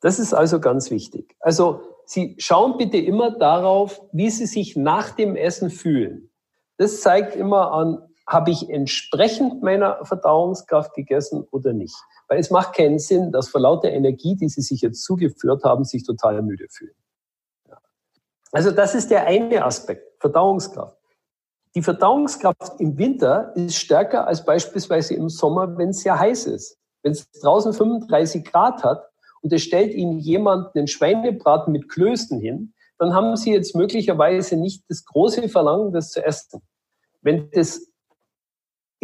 Das ist also ganz wichtig. Also Sie schauen bitte immer darauf, wie Sie sich nach dem Essen fühlen. Das zeigt immer an, habe ich entsprechend meiner Verdauungskraft gegessen oder nicht. Weil es macht keinen Sinn, dass vor lauter Energie, die Sie sich jetzt zugeführt haben, sich total müde fühlen. Also das ist der eine Aspekt, Verdauungskraft. Die Verdauungskraft im Winter ist stärker als beispielsweise im Sommer, wenn es sehr heiß ist. Wenn es draußen 35 Grad hat und es stellt Ihnen jemand einen Schweinebraten mit Klößen hin, dann haben Sie jetzt möglicherweise nicht das große Verlangen, das zu essen. Wenn das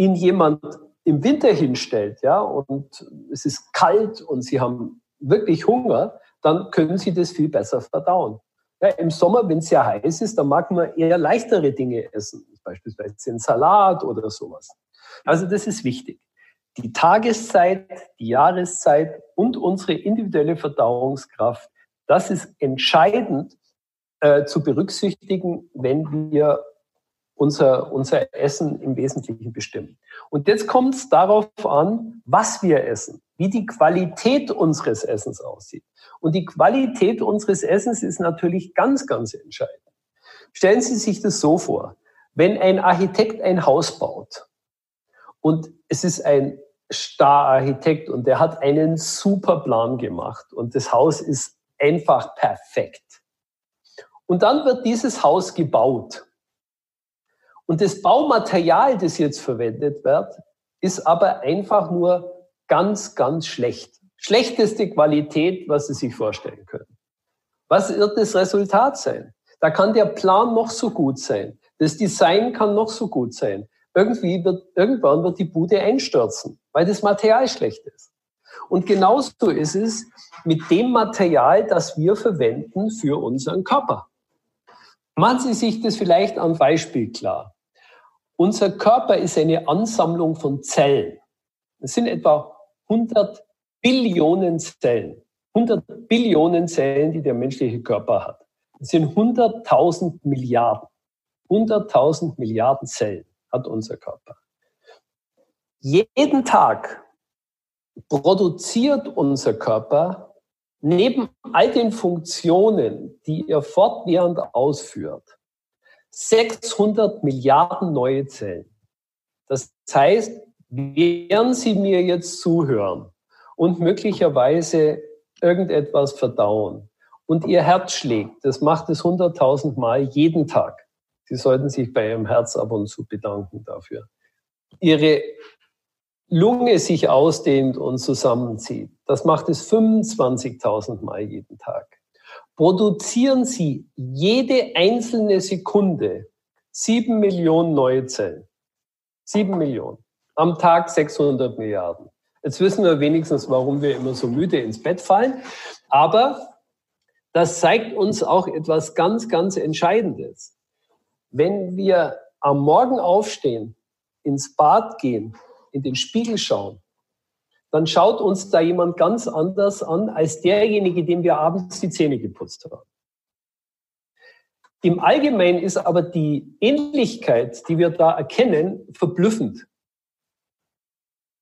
Ihnen jemand im Winter hinstellt, ja, und es ist kalt und Sie haben wirklich Hunger, dann können Sie das viel besser verdauen. Ja, Im Sommer, wenn es sehr heiß ist, dann mag man eher leichtere Dinge essen, beispielsweise einen Salat oder sowas. Also das ist wichtig. Die Tageszeit, die Jahreszeit und unsere individuelle Verdauungskraft, das ist entscheidend äh, zu berücksichtigen, wenn wir unser, unser Essen im Wesentlichen bestimmen. Und jetzt kommt es darauf an, was wir essen, wie die Qualität unseres Essens aussieht. Und die Qualität unseres Essens ist natürlich ganz, ganz entscheidend. Stellen Sie sich das so vor. Wenn ein Architekt ein Haus baut und es ist ein Star-Architekt und der hat einen super Plan gemacht und das Haus ist einfach perfekt. Und dann wird dieses Haus gebaut. Und das Baumaterial, das jetzt verwendet wird, ist aber einfach nur ganz, ganz schlecht schlechteste Qualität, was Sie sich vorstellen können. Was wird das Resultat sein? Da kann der Plan noch so gut sein. Das Design kann noch so gut sein. Irgendwie wird, irgendwann wird die Bude einstürzen, weil das Material schlecht ist. Und genauso ist es mit dem Material, das wir verwenden für unseren Körper. Machen Sie sich das vielleicht am Beispiel klar. Unser Körper ist eine Ansammlung von Zellen. Es sind etwa 100 Billionen Zellen. 100 Billionen Zellen, die der menschliche Körper hat. Das sind 100.000 Milliarden. 100.000 Milliarden Zellen hat unser Körper. Jeden Tag produziert unser Körper neben all den Funktionen, die er fortwährend ausführt, 600 Milliarden neue Zellen. Das heißt, während Sie mir jetzt zuhören, und möglicherweise irgendetwas verdauen. Und ihr Herz schlägt. Das macht es hunderttausend Mal jeden Tag. Sie sollten sich bei Ihrem Herz ab und zu bedanken dafür. Ihre Lunge sich ausdehnt und zusammenzieht. Das macht es 25.000 Mal jeden Tag. Produzieren Sie jede einzelne Sekunde sieben Millionen neue Zellen. Sieben Millionen. Am Tag 600 Milliarden. Jetzt wissen wir wenigstens, warum wir immer so müde ins Bett fallen. Aber das zeigt uns auch etwas ganz, ganz Entscheidendes. Wenn wir am Morgen aufstehen, ins Bad gehen, in den Spiegel schauen, dann schaut uns da jemand ganz anders an als derjenige, dem wir abends die Zähne geputzt haben. Im Allgemeinen ist aber die Ähnlichkeit, die wir da erkennen, verblüffend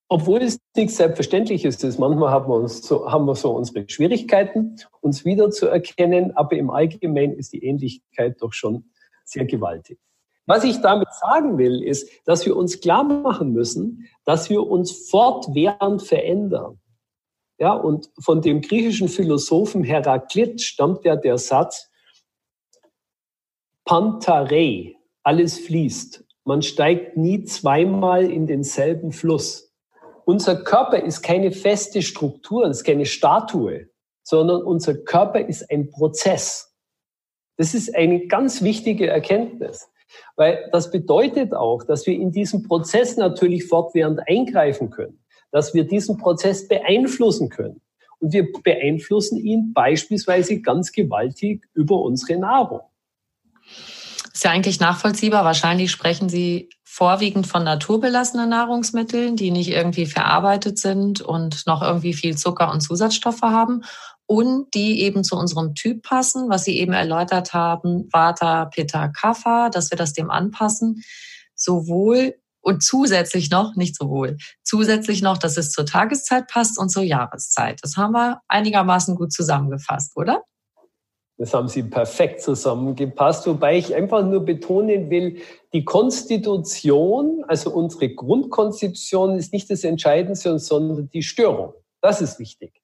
obwohl es nichts Selbstverständliches ist. Manchmal haben wir, uns so, haben wir so unsere Schwierigkeiten, uns wiederzuerkennen, aber im Allgemeinen ist die Ähnlichkeit doch schon sehr gewaltig. Was ich damit sagen will, ist, dass wir uns klar machen müssen, dass wir uns fortwährend verändern. Ja, und von dem griechischen Philosophen Heraklit stammt ja der Satz, Pantarei, alles fließt. Man steigt nie zweimal in denselben Fluss. Unser Körper ist keine feste Struktur, ist keine Statue, sondern unser Körper ist ein Prozess. Das ist eine ganz wichtige Erkenntnis, weil das bedeutet auch, dass wir in diesem Prozess natürlich fortwährend eingreifen können, dass wir diesen Prozess beeinflussen können. Und wir beeinflussen ihn beispielsweise ganz gewaltig über unsere Nahrung. Ist ja eigentlich nachvollziehbar. Wahrscheinlich sprechen Sie vorwiegend von naturbelassenen Nahrungsmitteln, die nicht irgendwie verarbeitet sind und noch irgendwie viel Zucker und Zusatzstoffe haben und die eben zu unserem Typ passen, was Sie eben erläutert haben, Vata, Pitta, Kapha, dass wir das dem anpassen, sowohl und zusätzlich noch, nicht sowohl, zusätzlich noch, dass es zur Tageszeit passt und zur Jahreszeit. Das haben wir einigermaßen gut zusammengefasst, oder? Das haben Sie perfekt zusammengepasst, wobei ich einfach nur betonen will, die Konstitution, also unsere Grundkonstitution ist nicht das Entscheidende, sondern die Störung. Das ist wichtig.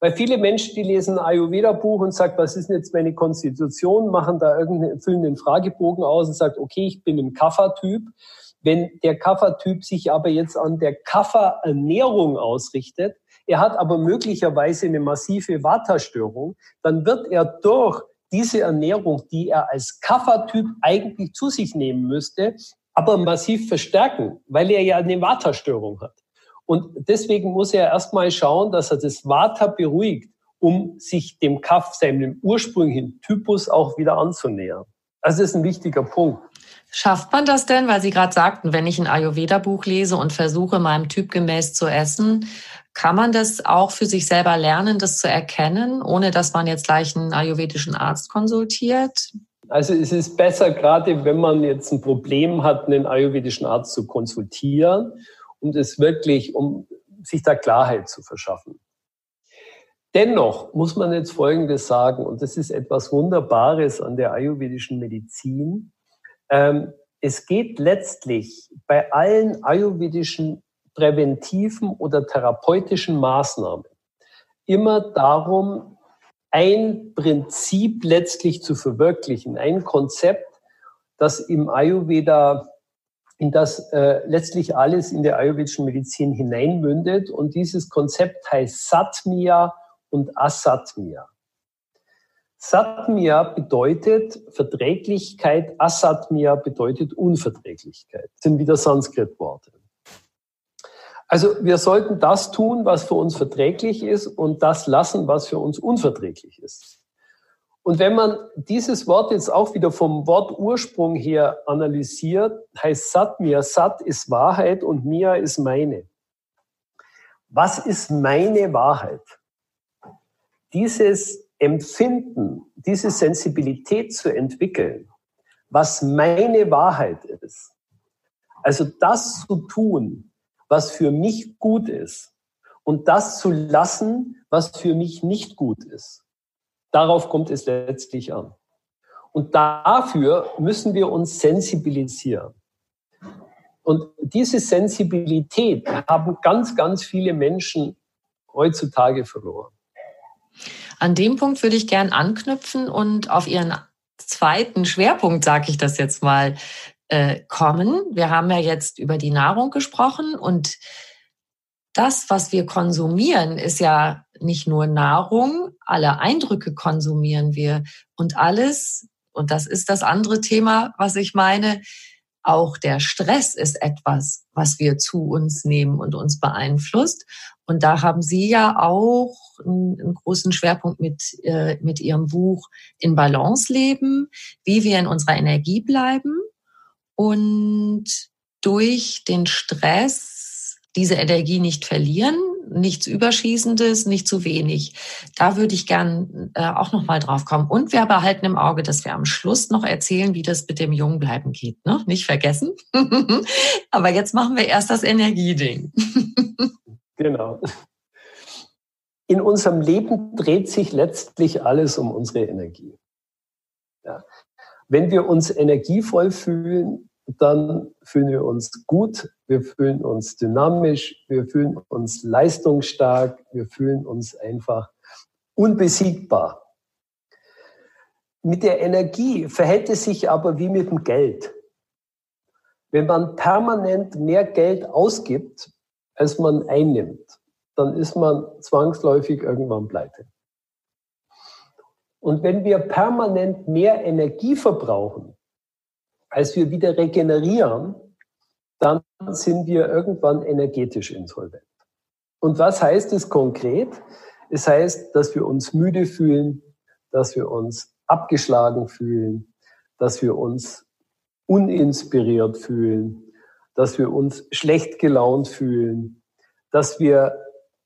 Weil viele Menschen, die lesen ein Ayurveda-Buch und sagen, was ist denn jetzt meine Konstitution, machen da irgendeinen, füllen einen Fragebogen aus und sagen, okay, ich bin ein Kaffertyp. Wenn der Kaffertyp sich aber jetzt an der Kafferernährung ausrichtet, er hat aber möglicherweise eine massive Vata-Störung, dann wird er durch diese Ernährung, die er als Kaffertyp eigentlich zu sich nehmen müsste, aber massiv verstärken, weil er ja eine Vata-Störung hat. Und deswegen muss er erstmal schauen, dass er das Vata beruhigt, um sich dem Kaff, seinem ursprünglichen Typus auch wieder anzunähern. Also das ist ein wichtiger Punkt. Schafft man das denn, weil Sie gerade sagten, wenn ich ein Ayurveda-Buch lese und versuche, meinem Typ gemäß zu essen, kann man das auch für sich selber lernen, das zu erkennen, ohne dass man jetzt gleich einen ayurvedischen Arzt konsultiert? Also es ist besser, gerade wenn man jetzt ein Problem hat, einen ayurvedischen Arzt zu konsultieren, um das wirklich, um sich da Klarheit zu verschaffen. Dennoch muss man jetzt Folgendes sagen, und das ist etwas Wunderbares an der ayurvedischen Medizin. Ähm, es geht letztlich bei allen ayurvedischen präventiven oder therapeutischen Maßnahmen immer darum, ein Prinzip letztlich zu verwirklichen, ein Konzept, das im Ayurveda, in das äh, letztlich alles in der ayurvedischen Medizin hineinmündet. Und dieses Konzept heißt Satmia und Asatmia. Satmia bedeutet Verträglichkeit, Asatmia bedeutet Unverträglichkeit. Das sind wieder Sanskrit-Worte. Also wir sollten das tun, was für uns verträglich ist und das lassen, was für uns unverträglich ist. Und wenn man dieses Wort jetzt auch wieder vom Wortursprung her analysiert, heißt Satmia, Sat ist Wahrheit und Mia ist meine. Was ist meine Wahrheit? Dieses Empfinden, diese Sensibilität zu entwickeln, was meine Wahrheit ist. Also das zu tun, was für mich gut ist und das zu lassen, was für mich nicht gut ist. Darauf kommt es letztlich an. Und dafür müssen wir uns sensibilisieren. Und diese Sensibilität haben ganz, ganz viele Menschen heutzutage verloren. An dem Punkt würde ich gern anknüpfen und auf Ihren zweiten Schwerpunkt, sage ich das jetzt mal, äh, kommen. Wir haben ja jetzt über die Nahrung gesprochen und das, was wir konsumieren, ist ja nicht nur Nahrung, alle Eindrücke konsumieren wir und alles, und das ist das andere Thema, was ich meine, auch der Stress ist etwas, was wir zu uns nehmen und uns beeinflusst. Und da haben Sie ja auch einen, großen Schwerpunkt mit, äh, mit Ihrem Buch in Balance leben, wie wir in unserer Energie bleiben und durch den Stress diese Energie nicht verlieren, nichts Überschießendes, nicht zu wenig. Da würde ich gern äh, auch noch mal drauf kommen. Und wir behalten im Auge, dass wir am Schluss noch erzählen, wie das mit dem Jungbleiben geht. Ne? Nicht vergessen. Aber jetzt machen wir erst das Energieding. genau. In unserem Leben dreht sich letztlich alles um unsere Energie. Ja. Wenn wir uns energievoll fühlen, dann fühlen wir uns gut, wir fühlen uns dynamisch, wir fühlen uns leistungsstark, wir fühlen uns einfach unbesiegbar. Mit der Energie verhält es sich aber wie mit dem Geld. Wenn man permanent mehr Geld ausgibt, als man einnimmt, dann ist man zwangsläufig irgendwann pleite. Und wenn wir permanent mehr Energie verbrauchen, als wir wieder regenerieren, dann sind wir irgendwann energetisch insolvent. Und was heißt es konkret? Es heißt, dass wir uns müde fühlen, dass wir uns abgeschlagen fühlen, dass wir uns uninspiriert fühlen, dass wir uns schlecht gelaunt fühlen, dass wir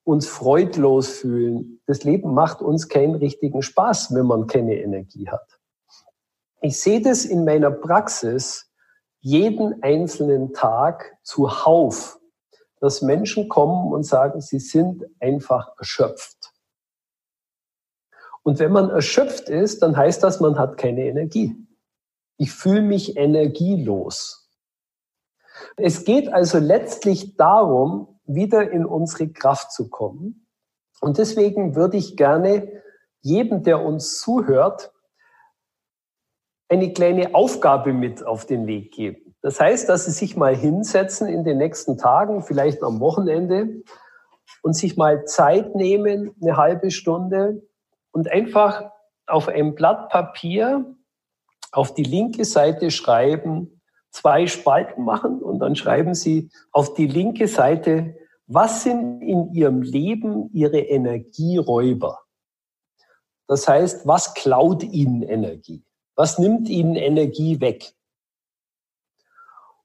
uns freudlos fühlen. Das Leben macht uns keinen richtigen Spaß, wenn man keine Energie hat. Ich sehe das in meiner Praxis jeden einzelnen Tag zuhauf, dass Menschen kommen und sagen, sie sind einfach erschöpft. Und wenn man erschöpft ist, dann heißt das, man hat keine Energie. Ich fühle mich energielos. Es geht also letztlich darum, wieder in unsere Kraft zu kommen. Und deswegen würde ich gerne jedem, der uns zuhört, eine kleine Aufgabe mit auf den Weg geben. Das heißt, dass Sie sich mal hinsetzen in den nächsten Tagen, vielleicht am Wochenende, und sich mal Zeit nehmen, eine halbe Stunde, und einfach auf einem Blatt Papier auf die linke Seite schreiben, zwei Spalten machen und dann schreiben Sie auf die linke Seite, was sind in Ihrem Leben Ihre Energieräuber? Das heißt, was klaut Ihnen Energie? Was nimmt Ihnen Energie weg?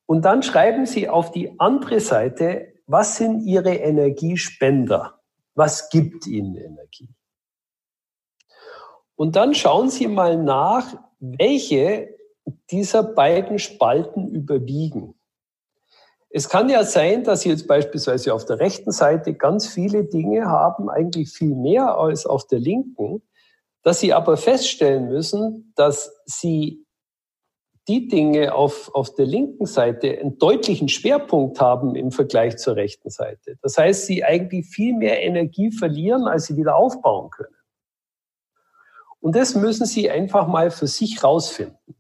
Und dann schreiben Sie auf die andere Seite, was sind Ihre Energiespender? Was gibt Ihnen Energie? Und dann schauen Sie mal nach, welche dieser beiden Spalten überwiegen. Es kann ja sein, dass Sie jetzt beispielsweise auf der rechten Seite ganz viele Dinge haben, eigentlich viel mehr als auf der linken, dass Sie aber feststellen müssen, dass Sie die Dinge auf, auf der linken Seite einen deutlichen Schwerpunkt haben im Vergleich zur rechten Seite. Das heißt, Sie eigentlich viel mehr Energie verlieren, als Sie wieder aufbauen können. Und das müssen Sie einfach mal für sich rausfinden.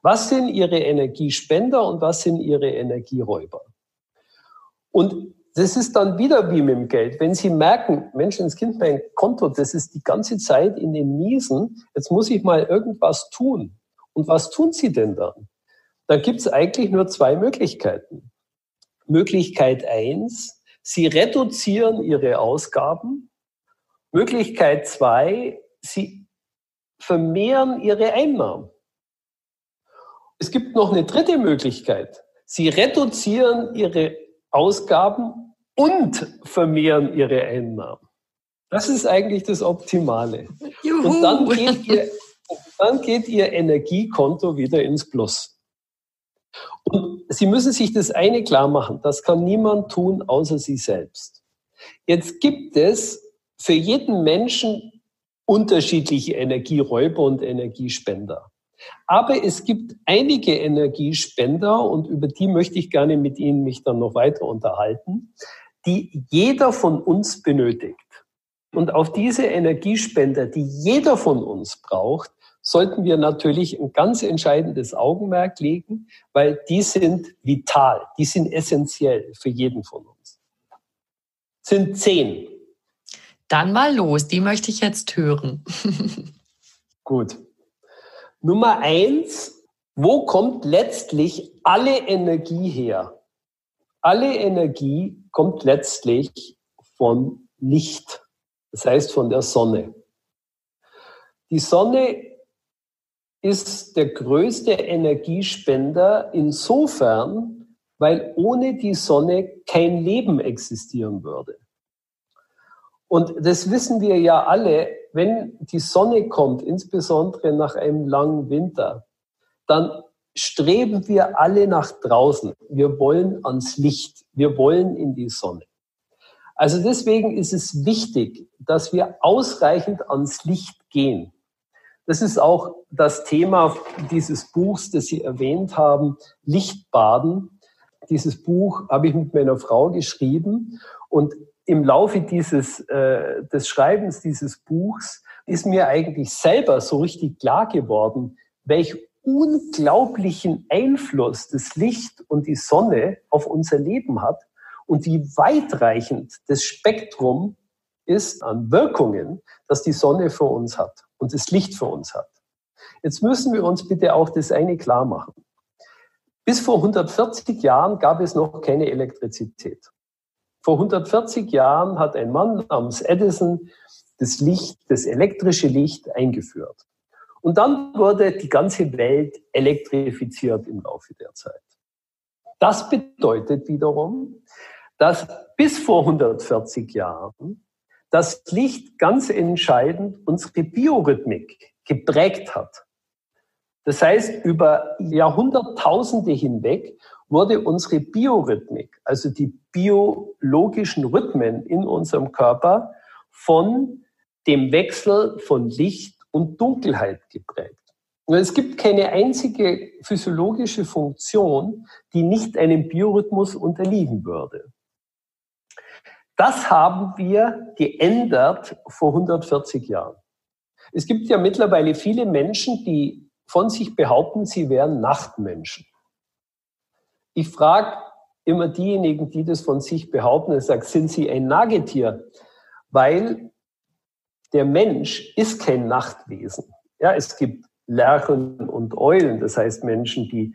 Was sind Ihre Energiespender und was sind Ihre Energieräuber? Und das ist dann wieder wie mit dem Geld. Wenn Sie merken, Mensch, ins Kind mein Konto, das ist die ganze Zeit in den Miesen, jetzt muss ich mal irgendwas tun. Und was tun Sie denn dann? Dann gibt es eigentlich nur zwei Möglichkeiten. Möglichkeit eins: Sie reduzieren Ihre Ausgaben. Möglichkeit zwei: Sie vermehren ihre Einnahmen. Es gibt noch eine dritte Möglichkeit. Sie reduzieren ihre Ausgaben und vermehren ihre Einnahmen. Das ist eigentlich das Optimale. Juhu. Und dann geht, ihr, dann geht Ihr Energiekonto wieder ins Plus. Und Sie müssen sich das eine klar machen, das kann niemand tun außer Sie selbst. Jetzt gibt es für jeden Menschen unterschiedliche Energieräuber und Energiespender. Aber es gibt einige Energiespender und über die möchte ich gerne mit Ihnen mich dann noch weiter unterhalten, die jeder von uns benötigt. Und auf diese Energiespender, die jeder von uns braucht, sollten wir natürlich ein ganz entscheidendes Augenmerk legen, weil die sind vital, die sind essentiell für jeden von uns. sind zehn. Dann mal los, die möchte ich jetzt hören. Gut. Nummer eins, wo kommt letztlich alle Energie her? Alle Energie kommt letztlich von Licht, das heißt von der Sonne. Die Sonne ist der größte Energiespender insofern, weil ohne die Sonne kein Leben existieren würde. Und das wissen wir ja alle, wenn die Sonne kommt, insbesondere nach einem langen Winter, dann streben wir alle nach draußen. Wir wollen ans Licht. Wir wollen in die Sonne. Also deswegen ist es wichtig, dass wir ausreichend ans Licht gehen. Das ist auch das Thema dieses Buchs, das Sie erwähnt haben, Lichtbaden. Dieses Buch habe ich mit meiner Frau geschrieben und im Laufe dieses, äh, des Schreibens dieses Buchs ist mir eigentlich selber so richtig klar geworden, welch unglaublichen Einfluss das Licht und die Sonne auf unser Leben hat und wie weitreichend das Spektrum ist an Wirkungen, das die Sonne für uns hat und das Licht für uns hat. Jetzt müssen wir uns bitte auch das eine klar machen. Bis vor 140 Jahren gab es noch keine Elektrizität. Vor 140 Jahren hat ein Mann namens Edison das Licht, das elektrische Licht eingeführt. Und dann wurde die ganze Welt elektrifiziert im Laufe der Zeit. Das bedeutet wiederum, dass bis vor 140 Jahren das Licht ganz entscheidend unsere Biorhythmik geprägt hat. Das heißt, über Jahrhunderttausende hinweg wurde unsere Biorhythmik, also die biologischen Rhythmen in unserem Körper von dem Wechsel von Licht und Dunkelheit geprägt. Es gibt keine einzige physiologische Funktion, die nicht einem Biorhythmus unterliegen würde. Das haben wir geändert vor 140 Jahren. Es gibt ja mittlerweile viele Menschen, die von sich behaupten, sie wären Nachtmenschen. Ich frage immer diejenigen, die das von sich behaupten, ich sage, sind sie ein Nagetier? Weil der Mensch ist kein Nachtwesen. Ja, es gibt Lerchen und Eulen, das heißt Menschen, die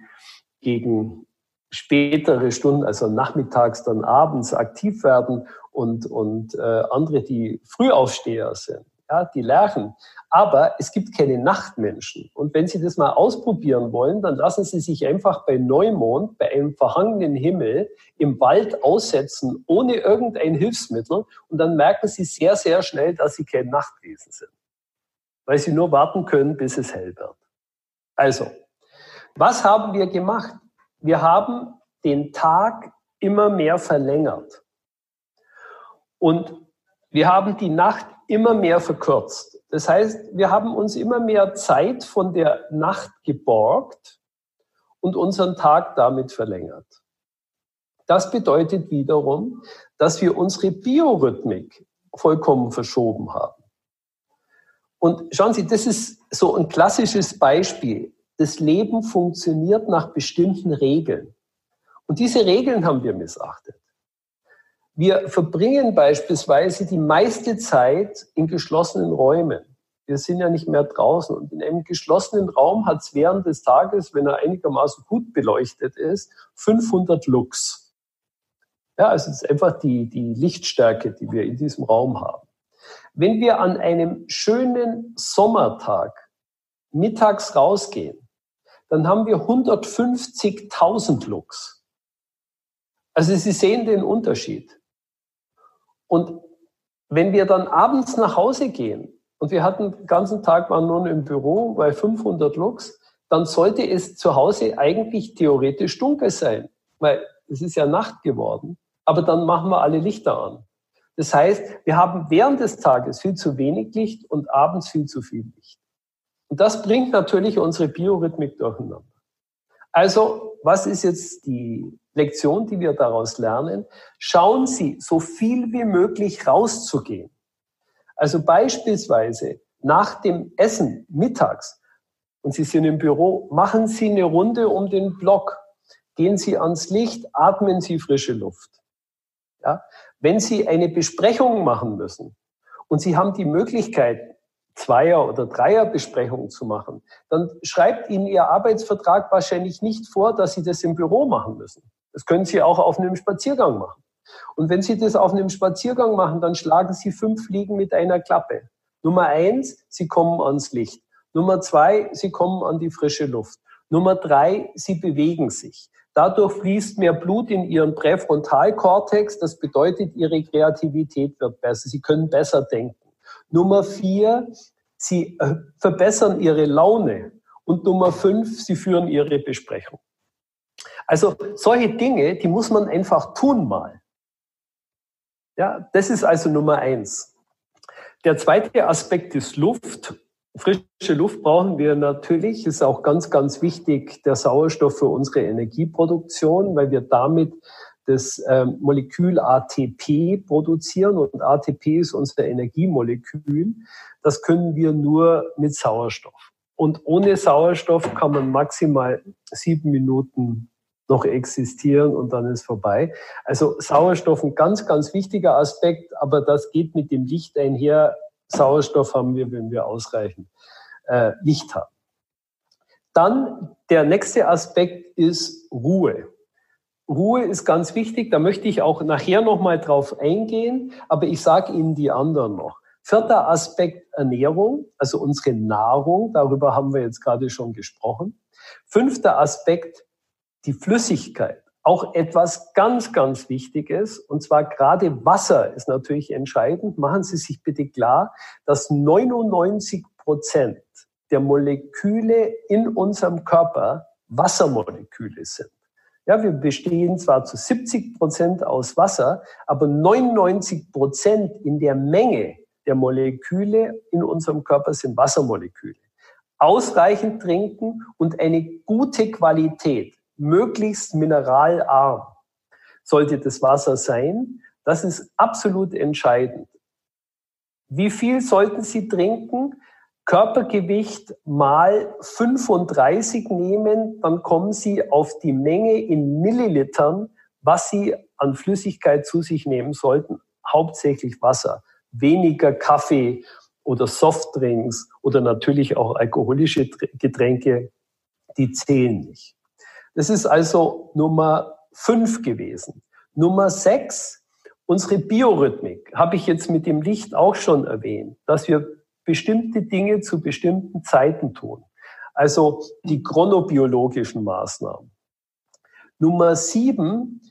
gegen spätere Stunden, also nachmittags, dann abends aktiv werden und, und äh, andere, die Frühaufsteher sind, ja, die Lerchen. Aber es gibt keine Nachtmenschen. Und wenn Sie das mal ausprobieren wollen, dann lassen Sie sich einfach bei Neumond, bei einem verhangenen Himmel im Wald aussetzen, ohne irgendein Hilfsmittel. Und dann merken Sie sehr, sehr schnell, dass Sie kein Nachtwesen sind. Weil Sie nur warten können, bis es hell wird. Also, was haben wir gemacht? Wir haben den Tag immer mehr verlängert. Und wir haben die Nacht immer mehr verkürzt. Das heißt, wir haben uns immer mehr Zeit von der Nacht geborgt und unseren Tag damit verlängert. Das bedeutet wiederum, dass wir unsere Biorhythmik vollkommen verschoben haben. Und schauen Sie, das ist so ein klassisches Beispiel. Das Leben funktioniert nach bestimmten Regeln. Und diese Regeln haben wir missachtet. Wir verbringen beispielsweise die meiste Zeit in geschlossenen Räumen. Wir sind ja nicht mehr draußen. Und in einem geschlossenen Raum hat es während des Tages, wenn er einigermaßen gut beleuchtet ist, 500 Lux. Ja, also es ist einfach die, die Lichtstärke, die wir in diesem Raum haben. Wenn wir an einem schönen Sommertag mittags rausgehen, dann haben wir 150.000 Lux. Also Sie sehen den Unterschied. Und wenn wir dann abends nach Hause gehen und wir hatten den ganzen Tag waren nun im Büro bei 500 Lux, dann sollte es zu Hause eigentlich theoretisch dunkel sein, weil es ist ja Nacht geworden. Aber dann machen wir alle Lichter an. Das heißt, wir haben während des Tages viel zu wenig Licht und abends viel zu viel Licht. Und das bringt natürlich unsere Biorhythmik durcheinander. Also, was ist jetzt die Lektion, die wir daraus lernen, schauen Sie, so viel wie möglich rauszugehen. Also beispielsweise nach dem Essen mittags und Sie sind im Büro, machen Sie eine Runde um den Block. Gehen Sie ans Licht, atmen Sie frische Luft. Ja? Wenn Sie eine Besprechung machen müssen und Sie haben die Möglichkeit, Zweier- oder Dreierbesprechungen zu machen, dann schreibt Ihnen Ihr Arbeitsvertrag wahrscheinlich nicht vor, dass Sie das im Büro machen müssen. Das können Sie auch auf einem Spaziergang machen. Und wenn Sie das auf einem Spaziergang machen, dann schlagen Sie fünf Fliegen mit einer Klappe. Nummer eins, Sie kommen ans Licht. Nummer zwei, Sie kommen an die frische Luft. Nummer drei, Sie bewegen sich. Dadurch fließt mehr Blut in Ihren Präfrontalkortex. Das bedeutet, Ihre Kreativität wird besser. Sie können besser denken. Nummer vier, Sie äh, verbessern Ihre Laune. Und Nummer fünf, Sie führen Ihre Besprechung. Also solche Dinge, die muss man einfach tun mal. Ja, das ist also Nummer eins. Der zweite Aspekt ist Luft. Frische Luft brauchen wir natürlich. Ist auch ganz, ganz wichtig der Sauerstoff für unsere Energieproduktion, weil wir damit das ähm, Molekül ATP produzieren und ATP ist unser Energiemolekül. Das können wir nur mit Sauerstoff. Und ohne Sauerstoff kann man maximal sieben Minuten noch existieren und dann ist vorbei. Also Sauerstoff ein ganz, ganz wichtiger Aspekt, aber das geht mit dem Licht einher. Sauerstoff haben wir, wenn wir ausreichend äh, Licht haben. Dann der nächste Aspekt ist Ruhe. Ruhe ist ganz wichtig, da möchte ich auch nachher nochmal drauf eingehen, aber ich sage Ihnen die anderen noch. Vierter Aspekt Ernährung, also unsere Nahrung, darüber haben wir jetzt gerade schon gesprochen. Fünfter Aspekt die Flüssigkeit auch etwas ganz, ganz Wichtiges. Und zwar gerade Wasser ist natürlich entscheidend. Machen Sie sich bitte klar, dass 99 Prozent der Moleküle in unserem Körper Wassermoleküle sind. Ja, wir bestehen zwar zu 70 Prozent aus Wasser, aber 99 Prozent in der Menge der Moleküle in unserem Körper sind Wassermoleküle. Ausreichend trinken und eine gute Qualität, möglichst mineralarm sollte das Wasser sein. Das ist absolut entscheidend. Wie viel sollten Sie trinken? Körpergewicht mal 35 nehmen, dann kommen Sie auf die Menge in Millilitern, was Sie an Flüssigkeit zu sich nehmen sollten, hauptsächlich Wasser, weniger Kaffee oder Softdrinks oder natürlich auch alkoholische Getränke, die zählen nicht. Das ist also Nummer fünf gewesen. Nummer sechs, unsere Biorhythmik, habe ich jetzt mit dem Licht auch schon erwähnt, dass wir bestimmte Dinge zu bestimmten Zeiten tun. Also die chronobiologischen Maßnahmen. Nummer sieben,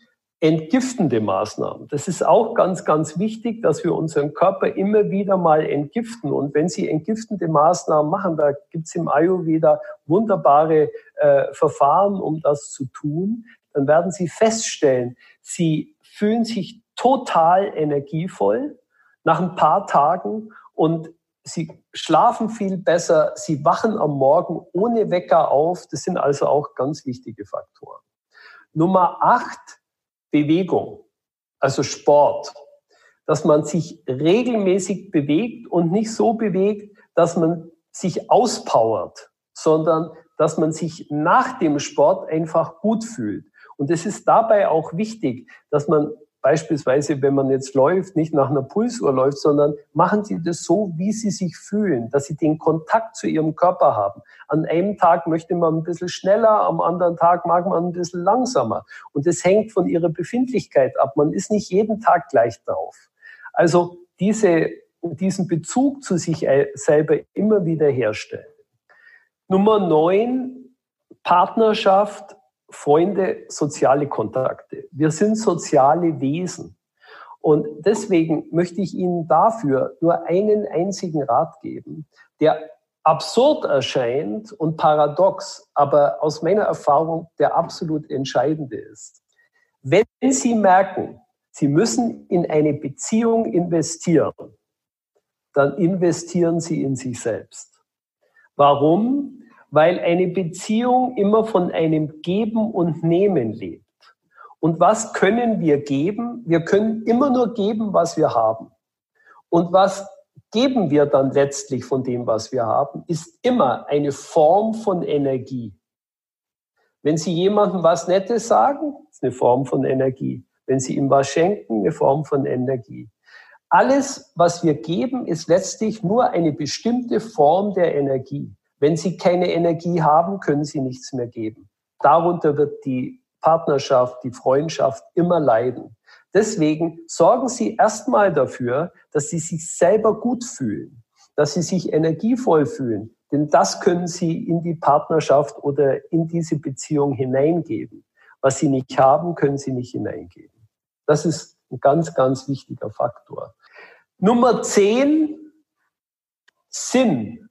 entgiftende Maßnahmen. Das ist auch ganz, ganz wichtig, dass wir unseren Körper immer wieder mal entgiften. Und wenn Sie entgiftende Maßnahmen machen, da gibt es im Ayurveda wunderbare äh, Verfahren, um das zu tun, dann werden Sie feststellen, Sie fühlen sich total energievoll nach ein paar Tagen und sie schlafen viel besser, sie wachen am Morgen ohne Wecker auf. Das sind also auch ganz wichtige Faktoren. Nummer acht, Bewegung, also Sport. Dass man sich regelmäßig bewegt und nicht so bewegt, dass man sich auspowert, sondern dass man sich nach dem Sport einfach gut fühlt. Und es ist dabei auch wichtig, dass man beispielsweise, wenn man jetzt läuft, nicht nach einer Pulsuhr läuft, sondern machen Sie das so, wie Sie sich fühlen, dass Sie den Kontakt zu Ihrem Körper haben. An einem Tag möchte man ein bisschen schneller, am anderen Tag mag man ein bisschen langsamer. Und das hängt von Ihrer Befindlichkeit ab. Man ist nicht jeden Tag gleich drauf. Also diese, diesen Bezug zu sich selber immer wieder herstellen. Nummer neun, Partnerschaft Freunde, soziale Kontakte. Wir sind soziale Wesen. Und deswegen möchte ich Ihnen dafür nur einen einzigen Rat geben, der absurd erscheint und paradox, aber aus meiner Erfahrung der absolut entscheidende ist. Wenn Sie merken, Sie müssen in eine Beziehung investieren, dann investieren Sie in sich selbst. Warum? Weil eine Beziehung immer von einem Geben und Nehmen lebt. Und was können wir geben? Wir können immer nur geben, was wir haben. Und was geben wir dann letztlich von dem, was wir haben, ist immer eine Form von Energie. Wenn Sie jemandem was Nettes sagen, ist eine Form von Energie. Wenn Sie ihm was schenken, eine Form von Energie. Alles, was wir geben, ist letztlich nur eine bestimmte Form der Energie. Wenn Sie keine Energie haben, können Sie nichts mehr geben. Darunter wird die Partnerschaft, die Freundschaft immer leiden. Deswegen sorgen Sie erstmal dafür, dass Sie sich selber gut fühlen, dass Sie sich energievoll fühlen. Denn das können Sie in die Partnerschaft oder in diese Beziehung hineingeben. Was Sie nicht haben, können Sie nicht hineingeben. Das ist ein ganz, ganz wichtiger Faktor. Nummer zehn, Sinn.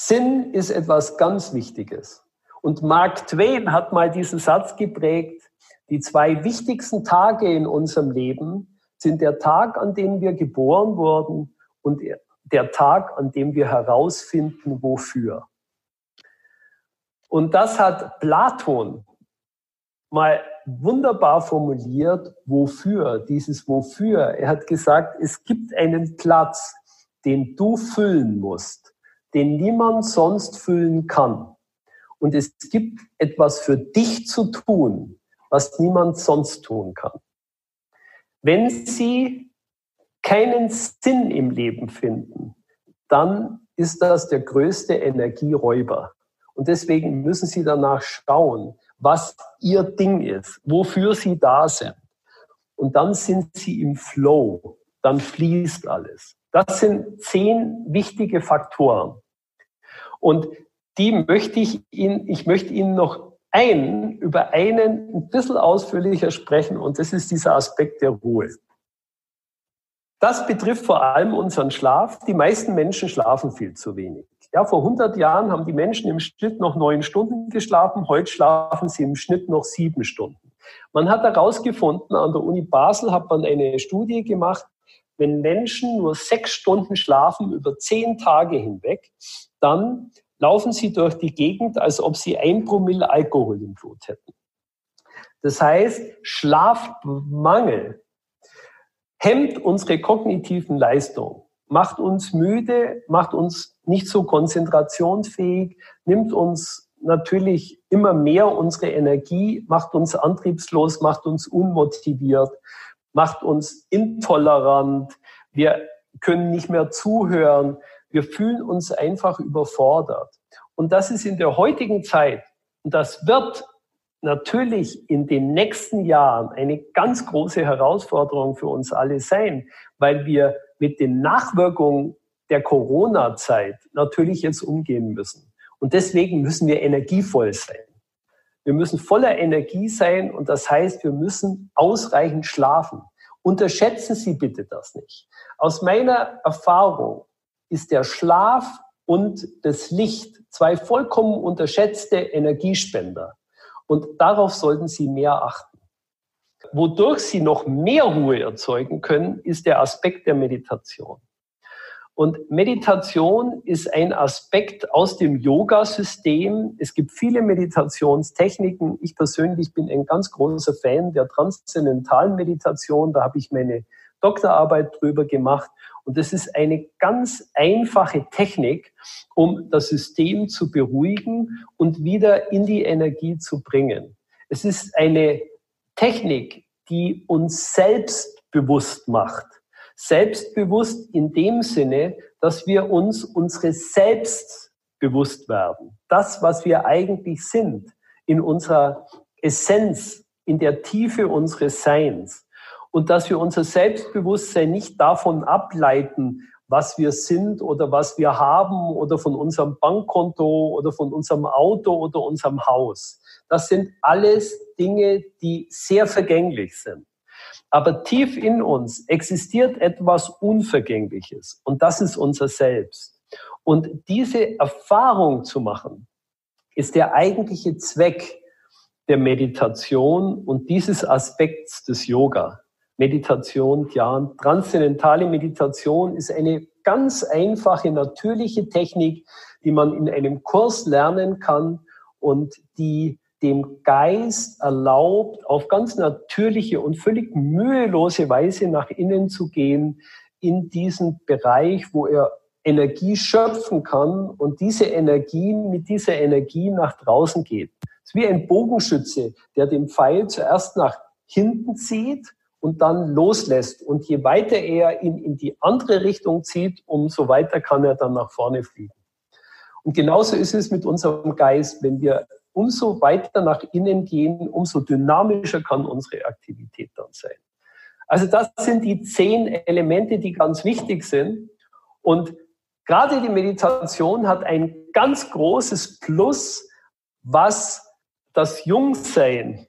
Sinn ist etwas ganz Wichtiges. Und Mark Twain hat mal diesen Satz geprägt, die zwei wichtigsten Tage in unserem Leben sind der Tag, an dem wir geboren wurden und der Tag, an dem wir herausfinden, wofür. Und das hat Platon mal wunderbar formuliert, wofür, dieses wofür. Er hat gesagt, es gibt einen Platz, den du füllen musst den niemand sonst füllen kann. Und es gibt etwas für dich zu tun, was niemand sonst tun kann. Wenn Sie keinen Sinn im Leben finden, dann ist das der größte Energieräuber. Und deswegen müssen Sie danach schauen, was Ihr Ding ist, wofür Sie da sind. Und dann sind Sie im Flow, dann fließt alles. Das sind zehn wichtige Faktoren. Und die möchte ich Ihnen, ich möchte Ihnen noch einen, über einen ein bisschen ausführlicher sprechen und das ist dieser Aspekt der Ruhe. Das betrifft vor allem unseren Schlaf. Die meisten Menschen schlafen viel zu wenig. Ja, vor 100 Jahren haben die Menschen im Schnitt noch neun Stunden geschlafen. Heute schlafen sie im Schnitt noch sieben Stunden. Man hat herausgefunden, an der Uni Basel hat man eine Studie gemacht, wenn Menschen nur sechs Stunden schlafen über zehn Tage hinweg, dann laufen sie durch die Gegend, als ob sie ein Promille Alkohol im Blut hätten. Das heißt, Schlafmangel hemmt unsere kognitiven Leistungen, macht uns müde, macht uns nicht so konzentrationsfähig, nimmt uns natürlich immer mehr unsere Energie, macht uns antriebslos, macht uns unmotiviert, macht uns intolerant, wir können nicht mehr zuhören, wir fühlen uns einfach überfordert. Und das ist in der heutigen Zeit, und das wird natürlich in den nächsten Jahren eine ganz große Herausforderung für uns alle sein, weil wir mit den Nachwirkungen der Corona-Zeit natürlich jetzt umgehen müssen. Und deswegen müssen wir energievoll sein. Wir müssen voller Energie sein und das heißt, wir müssen ausreichend schlafen. Unterschätzen Sie bitte das nicht. Aus meiner Erfahrung ist der Schlaf und das Licht zwei vollkommen unterschätzte Energiespender. Und darauf sollten Sie mehr achten. Wodurch Sie noch mehr Ruhe erzeugen können, ist der Aspekt der Meditation. Und Meditation ist ein Aspekt aus dem Yoga-System. Es gibt viele Meditationstechniken. Ich persönlich bin ein ganz großer Fan der transzendentalen Meditation. Da habe ich meine Doktorarbeit drüber gemacht. Und das ist eine ganz einfache Technik, um das System zu beruhigen und wieder in die Energie zu bringen. Es ist eine Technik, die uns selbstbewusst macht. Selbstbewusst in dem Sinne, dass wir uns unsere Selbst bewusst werden. Das, was wir eigentlich sind, in unserer Essenz, in der Tiefe unseres Seins und dass wir unser Selbstbewusstsein nicht davon ableiten, was wir sind oder was wir haben oder von unserem Bankkonto oder von unserem Auto oder unserem Haus. Das sind alles Dinge, die sehr vergänglich sind. Aber tief in uns existiert etwas Unvergängliches und das ist unser Selbst. Und diese Erfahrung zu machen, ist der eigentliche Zweck der Meditation und dieses Aspekts des Yoga. Meditation, Dhyan. Transzendentale Meditation ist eine ganz einfache, natürliche Technik, die man in einem Kurs lernen kann und die dem Geist erlaubt, auf ganz natürliche und völlig mühelose Weise nach innen zu gehen, in diesen Bereich, wo er Energie schöpfen kann und diese Energie mit dieser Energie nach draußen geht. Es ist wie ein Bogenschütze, der den Pfeil zuerst nach hinten zieht und dann loslässt. Und je weiter er ihn in die andere Richtung zieht, umso weiter kann er dann nach vorne fliegen. Und genauso ist es mit unserem Geist. Wenn wir umso weiter nach innen gehen, umso dynamischer kann unsere Aktivität dann sein. Also das sind die zehn Elemente, die ganz wichtig sind. Und gerade die Meditation hat ein ganz großes Plus, was das Jungsein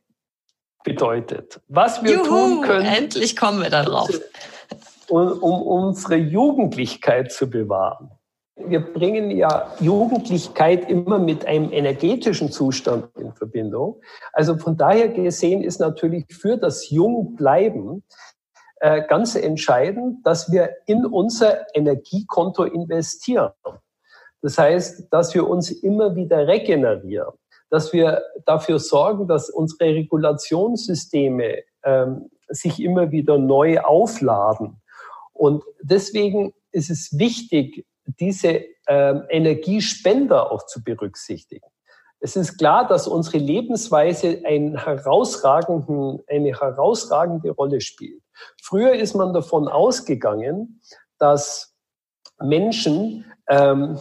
bedeutet. Was wir Juhu, tun können. Endlich kommen wir darauf. Um, um unsere Jugendlichkeit zu bewahren. Wir bringen ja Jugendlichkeit immer mit einem energetischen Zustand in Verbindung. Also von daher gesehen ist natürlich für das Jungbleiben äh, ganz entscheidend, dass wir in unser Energiekonto investieren. Das heißt, dass wir uns immer wieder regenerieren dass wir dafür sorgen, dass unsere Regulationssysteme ähm, sich immer wieder neu aufladen. Und deswegen ist es wichtig, diese ähm, Energiespender auch zu berücksichtigen. Es ist klar, dass unsere Lebensweise einen herausragenden, eine herausragende Rolle spielt. Früher ist man davon ausgegangen, dass Menschen ähm,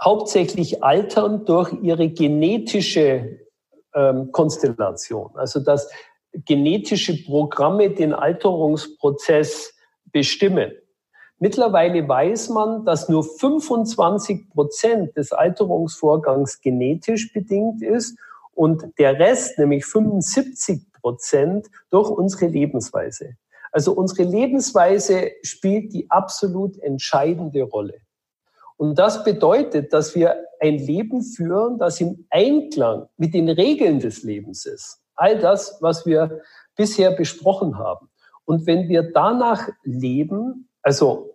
hauptsächlich altern durch ihre genetische ähm, Konstellation. Also dass genetische Programme den Alterungsprozess bestimmen. Mittlerweile weiß man, dass nur 25 Prozent des Alterungsvorgangs genetisch bedingt ist und der Rest, nämlich 75 Prozent, durch unsere Lebensweise. Also unsere Lebensweise spielt die absolut entscheidende Rolle. Und das bedeutet, dass wir ein Leben führen, das im Einklang mit den Regeln des Lebens ist. All das, was wir bisher besprochen haben. Und wenn wir danach leben, also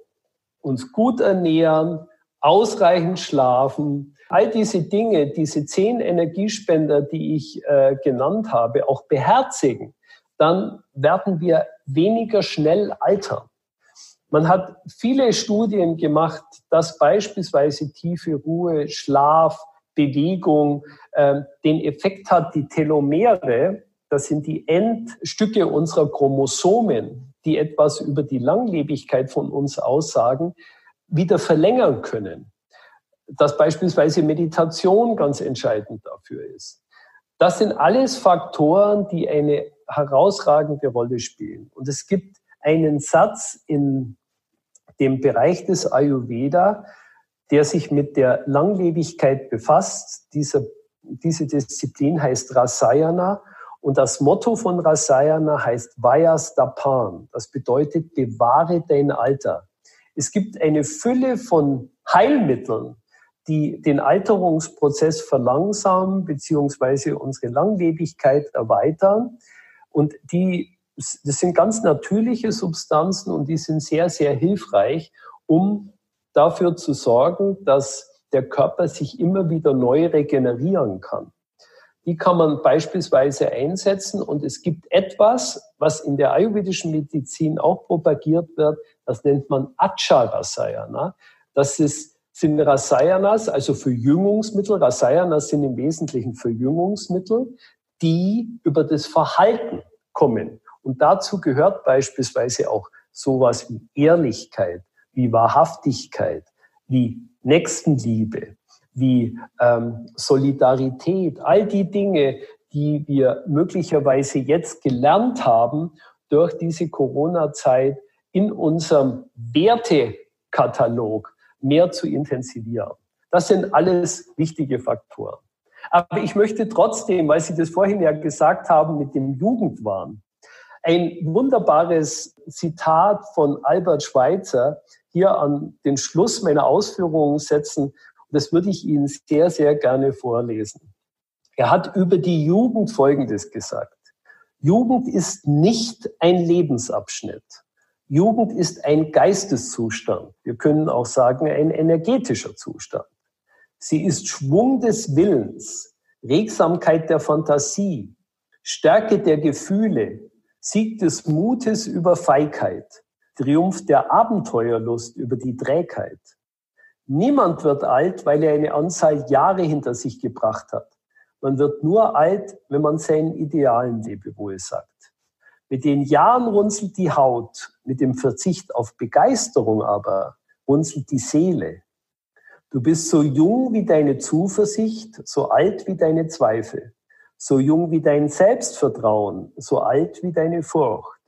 uns gut ernähren, ausreichend schlafen, all diese Dinge, diese zehn Energiespender, die ich äh, genannt habe, auch beherzigen, dann werden wir weniger schnell altern. Man hat viele Studien gemacht, dass beispielsweise tiefe Ruhe, Schlaf, Bewegung äh, den Effekt hat, die Telomere, das sind die Endstücke unserer Chromosomen, die etwas über die Langlebigkeit von uns aussagen, wieder verlängern können. Dass beispielsweise Meditation ganz entscheidend dafür ist. Das sind alles Faktoren, die eine herausragende Rolle spielen. Und es gibt einen Satz in dem Bereich des Ayurveda, der sich mit der Langlebigkeit befasst. Diese, diese Disziplin heißt Rasayana und das Motto von Rasayana heißt Vayas Dapan. Das bedeutet, bewahre dein Alter. Es gibt eine Fülle von Heilmitteln, die den Alterungsprozess verlangsamen beziehungsweise unsere Langlebigkeit erweitern. Und die, das sind ganz natürliche Substanzen und die sind sehr, sehr hilfreich, um dafür zu sorgen, dass der Körper sich immer wieder neu regenerieren kann. Die kann man beispielsweise einsetzen und es gibt etwas, was in der ayurvedischen Medizin auch propagiert wird, das nennt man Acharasayana. Das ist, sind Rasayanas, also Verjüngungsmittel. Rasayanas sind im Wesentlichen Verjüngungsmittel, die über das Verhalten kommen. Und dazu gehört beispielsweise auch sowas wie Ehrlichkeit, wie Wahrhaftigkeit, wie Nächstenliebe, wie ähm, Solidarität, all die Dinge, die wir möglicherweise jetzt gelernt haben durch diese Corona-Zeit in unserem Wertekatalog mehr zu intensivieren. Das sind alles wichtige Faktoren. Aber ich möchte trotzdem, weil Sie das vorhin ja gesagt haben mit dem Jugendwahn, ein wunderbares Zitat von Albert Schweitzer hier an den Schluss meiner Ausführungen setzen. Das würde ich Ihnen sehr, sehr gerne vorlesen. Er hat über die Jugend Folgendes gesagt. Jugend ist nicht ein Lebensabschnitt. Jugend ist ein Geisteszustand. Wir können auch sagen, ein energetischer Zustand. Sie ist Schwung des Willens, Regsamkeit der Fantasie, Stärke der Gefühle, Sieg des Mutes über Feigheit, Triumph der Abenteuerlust über die Trägheit. Niemand wird alt, weil er eine Anzahl Jahre hinter sich gebracht hat. Man wird nur alt, wenn man seinen Idealen Lebewohl sagt. Mit den Jahren runzelt die Haut, mit dem Verzicht auf Begeisterung aber runzelt die Seele. Du bist so jung wie deine Zuversicht, so alt wie deine Zweifel so jung wie dein Selbstvertrauen, so alt wie deine Furcht,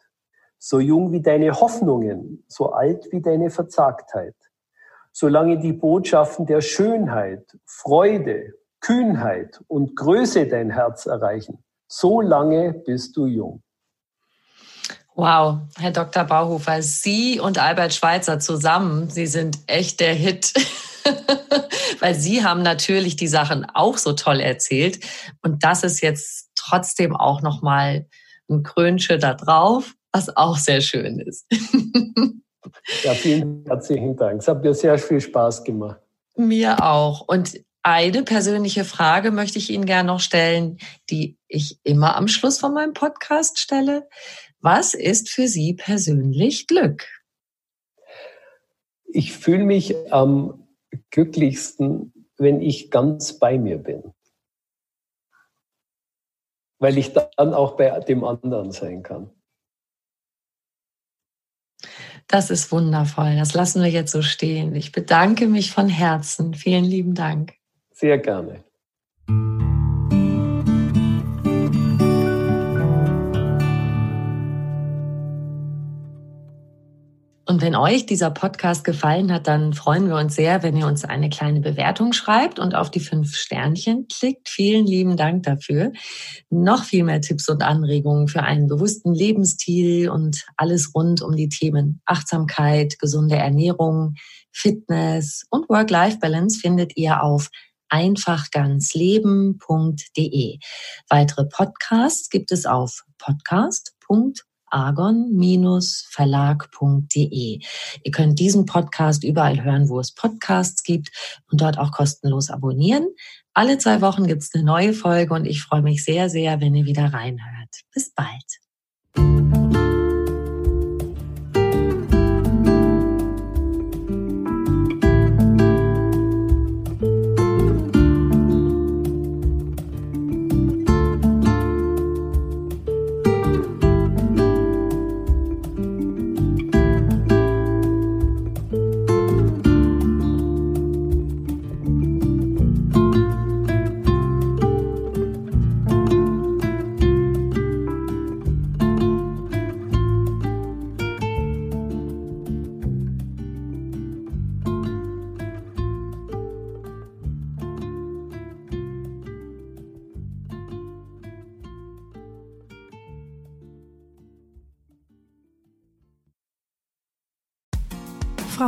so jung wie deine Hoffnungen, so alt wie deine Verzagtheit. Solange die Botschaften der Schönheit, Freude, Kühnheit und Größe dein Herz erreichen, so lange bist du jung. Wow, Herr Dr. Bauhofer, Sie und Albert Schweitzer zusammen, Sie sind echt der Hit. Weil Sie haben natürlich die Sachen auch so toll erzählt. Und das ist jetzt trotzdem auch nochmal ein Krönchen da drauf, was auch sehr schön ist. ja, vielen herzlichen Dank. Es hat mir sehr viel Spaß gemacht. Mir auch. Und eine persönliche Frage möchte ich Ihnen gerne noch stellen, die ich immer am Schluss von meinem Podcast stelle. Was ist für Sie persönlich Glück? Ich fühle mich am glücklichsten, wenn ich ganz bei mir bin. Weil ich dann auch bei dem anderen sein kann. Das ist wundervoll. Das lassen wir jetzt so stehen. Ich bedanke mich von Herzen. Vielen lieben Dank. Sehr gerne. Und wenn euch dieser Podcast gefallen hat, dann freuen wir uns sehr, wenn ihr uns eine kleine Bewertung schreibt und auf die fünf Sternchen klickt. Vielen lieben Dank dafür. Noch viel mehr Tipps und Anregungen für einen bewussten Lebensstil und alles rund um die Themen Achtsamkeit, gesunde Ernährung, Fitness und Work-Life-Balance findet ihr auf einfachganzleben.de. Weitere Podcasts gibt es auf podcast.de argon-verlag.de. Ihr könnt diesen Podcast überall hören, wo es Podcasts gibt und dort auch kostenlos abonnieren. Alle zwei Wochen gibt es eine neue Folge und ich freue mich sehr, sehr, wenn ihr wieder reinhört. Bis bald.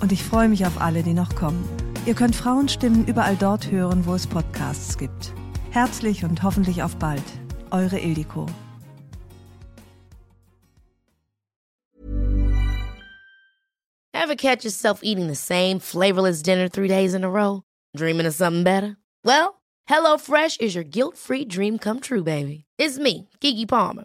Und ich freue mich auf alle, die noch kommen. Ihr könnt Frauenstimmen überall dort hören, wo es Podcasts gibt. Herzlich und hoffentlich auf bald. Eure Ildiko. Ever catch yourself eating the same flavorless dinner three days in a row? Dreaming of something better? Well, HelloFresh is your guilt-free dream come true, baby. It's me, Kiki Palmer.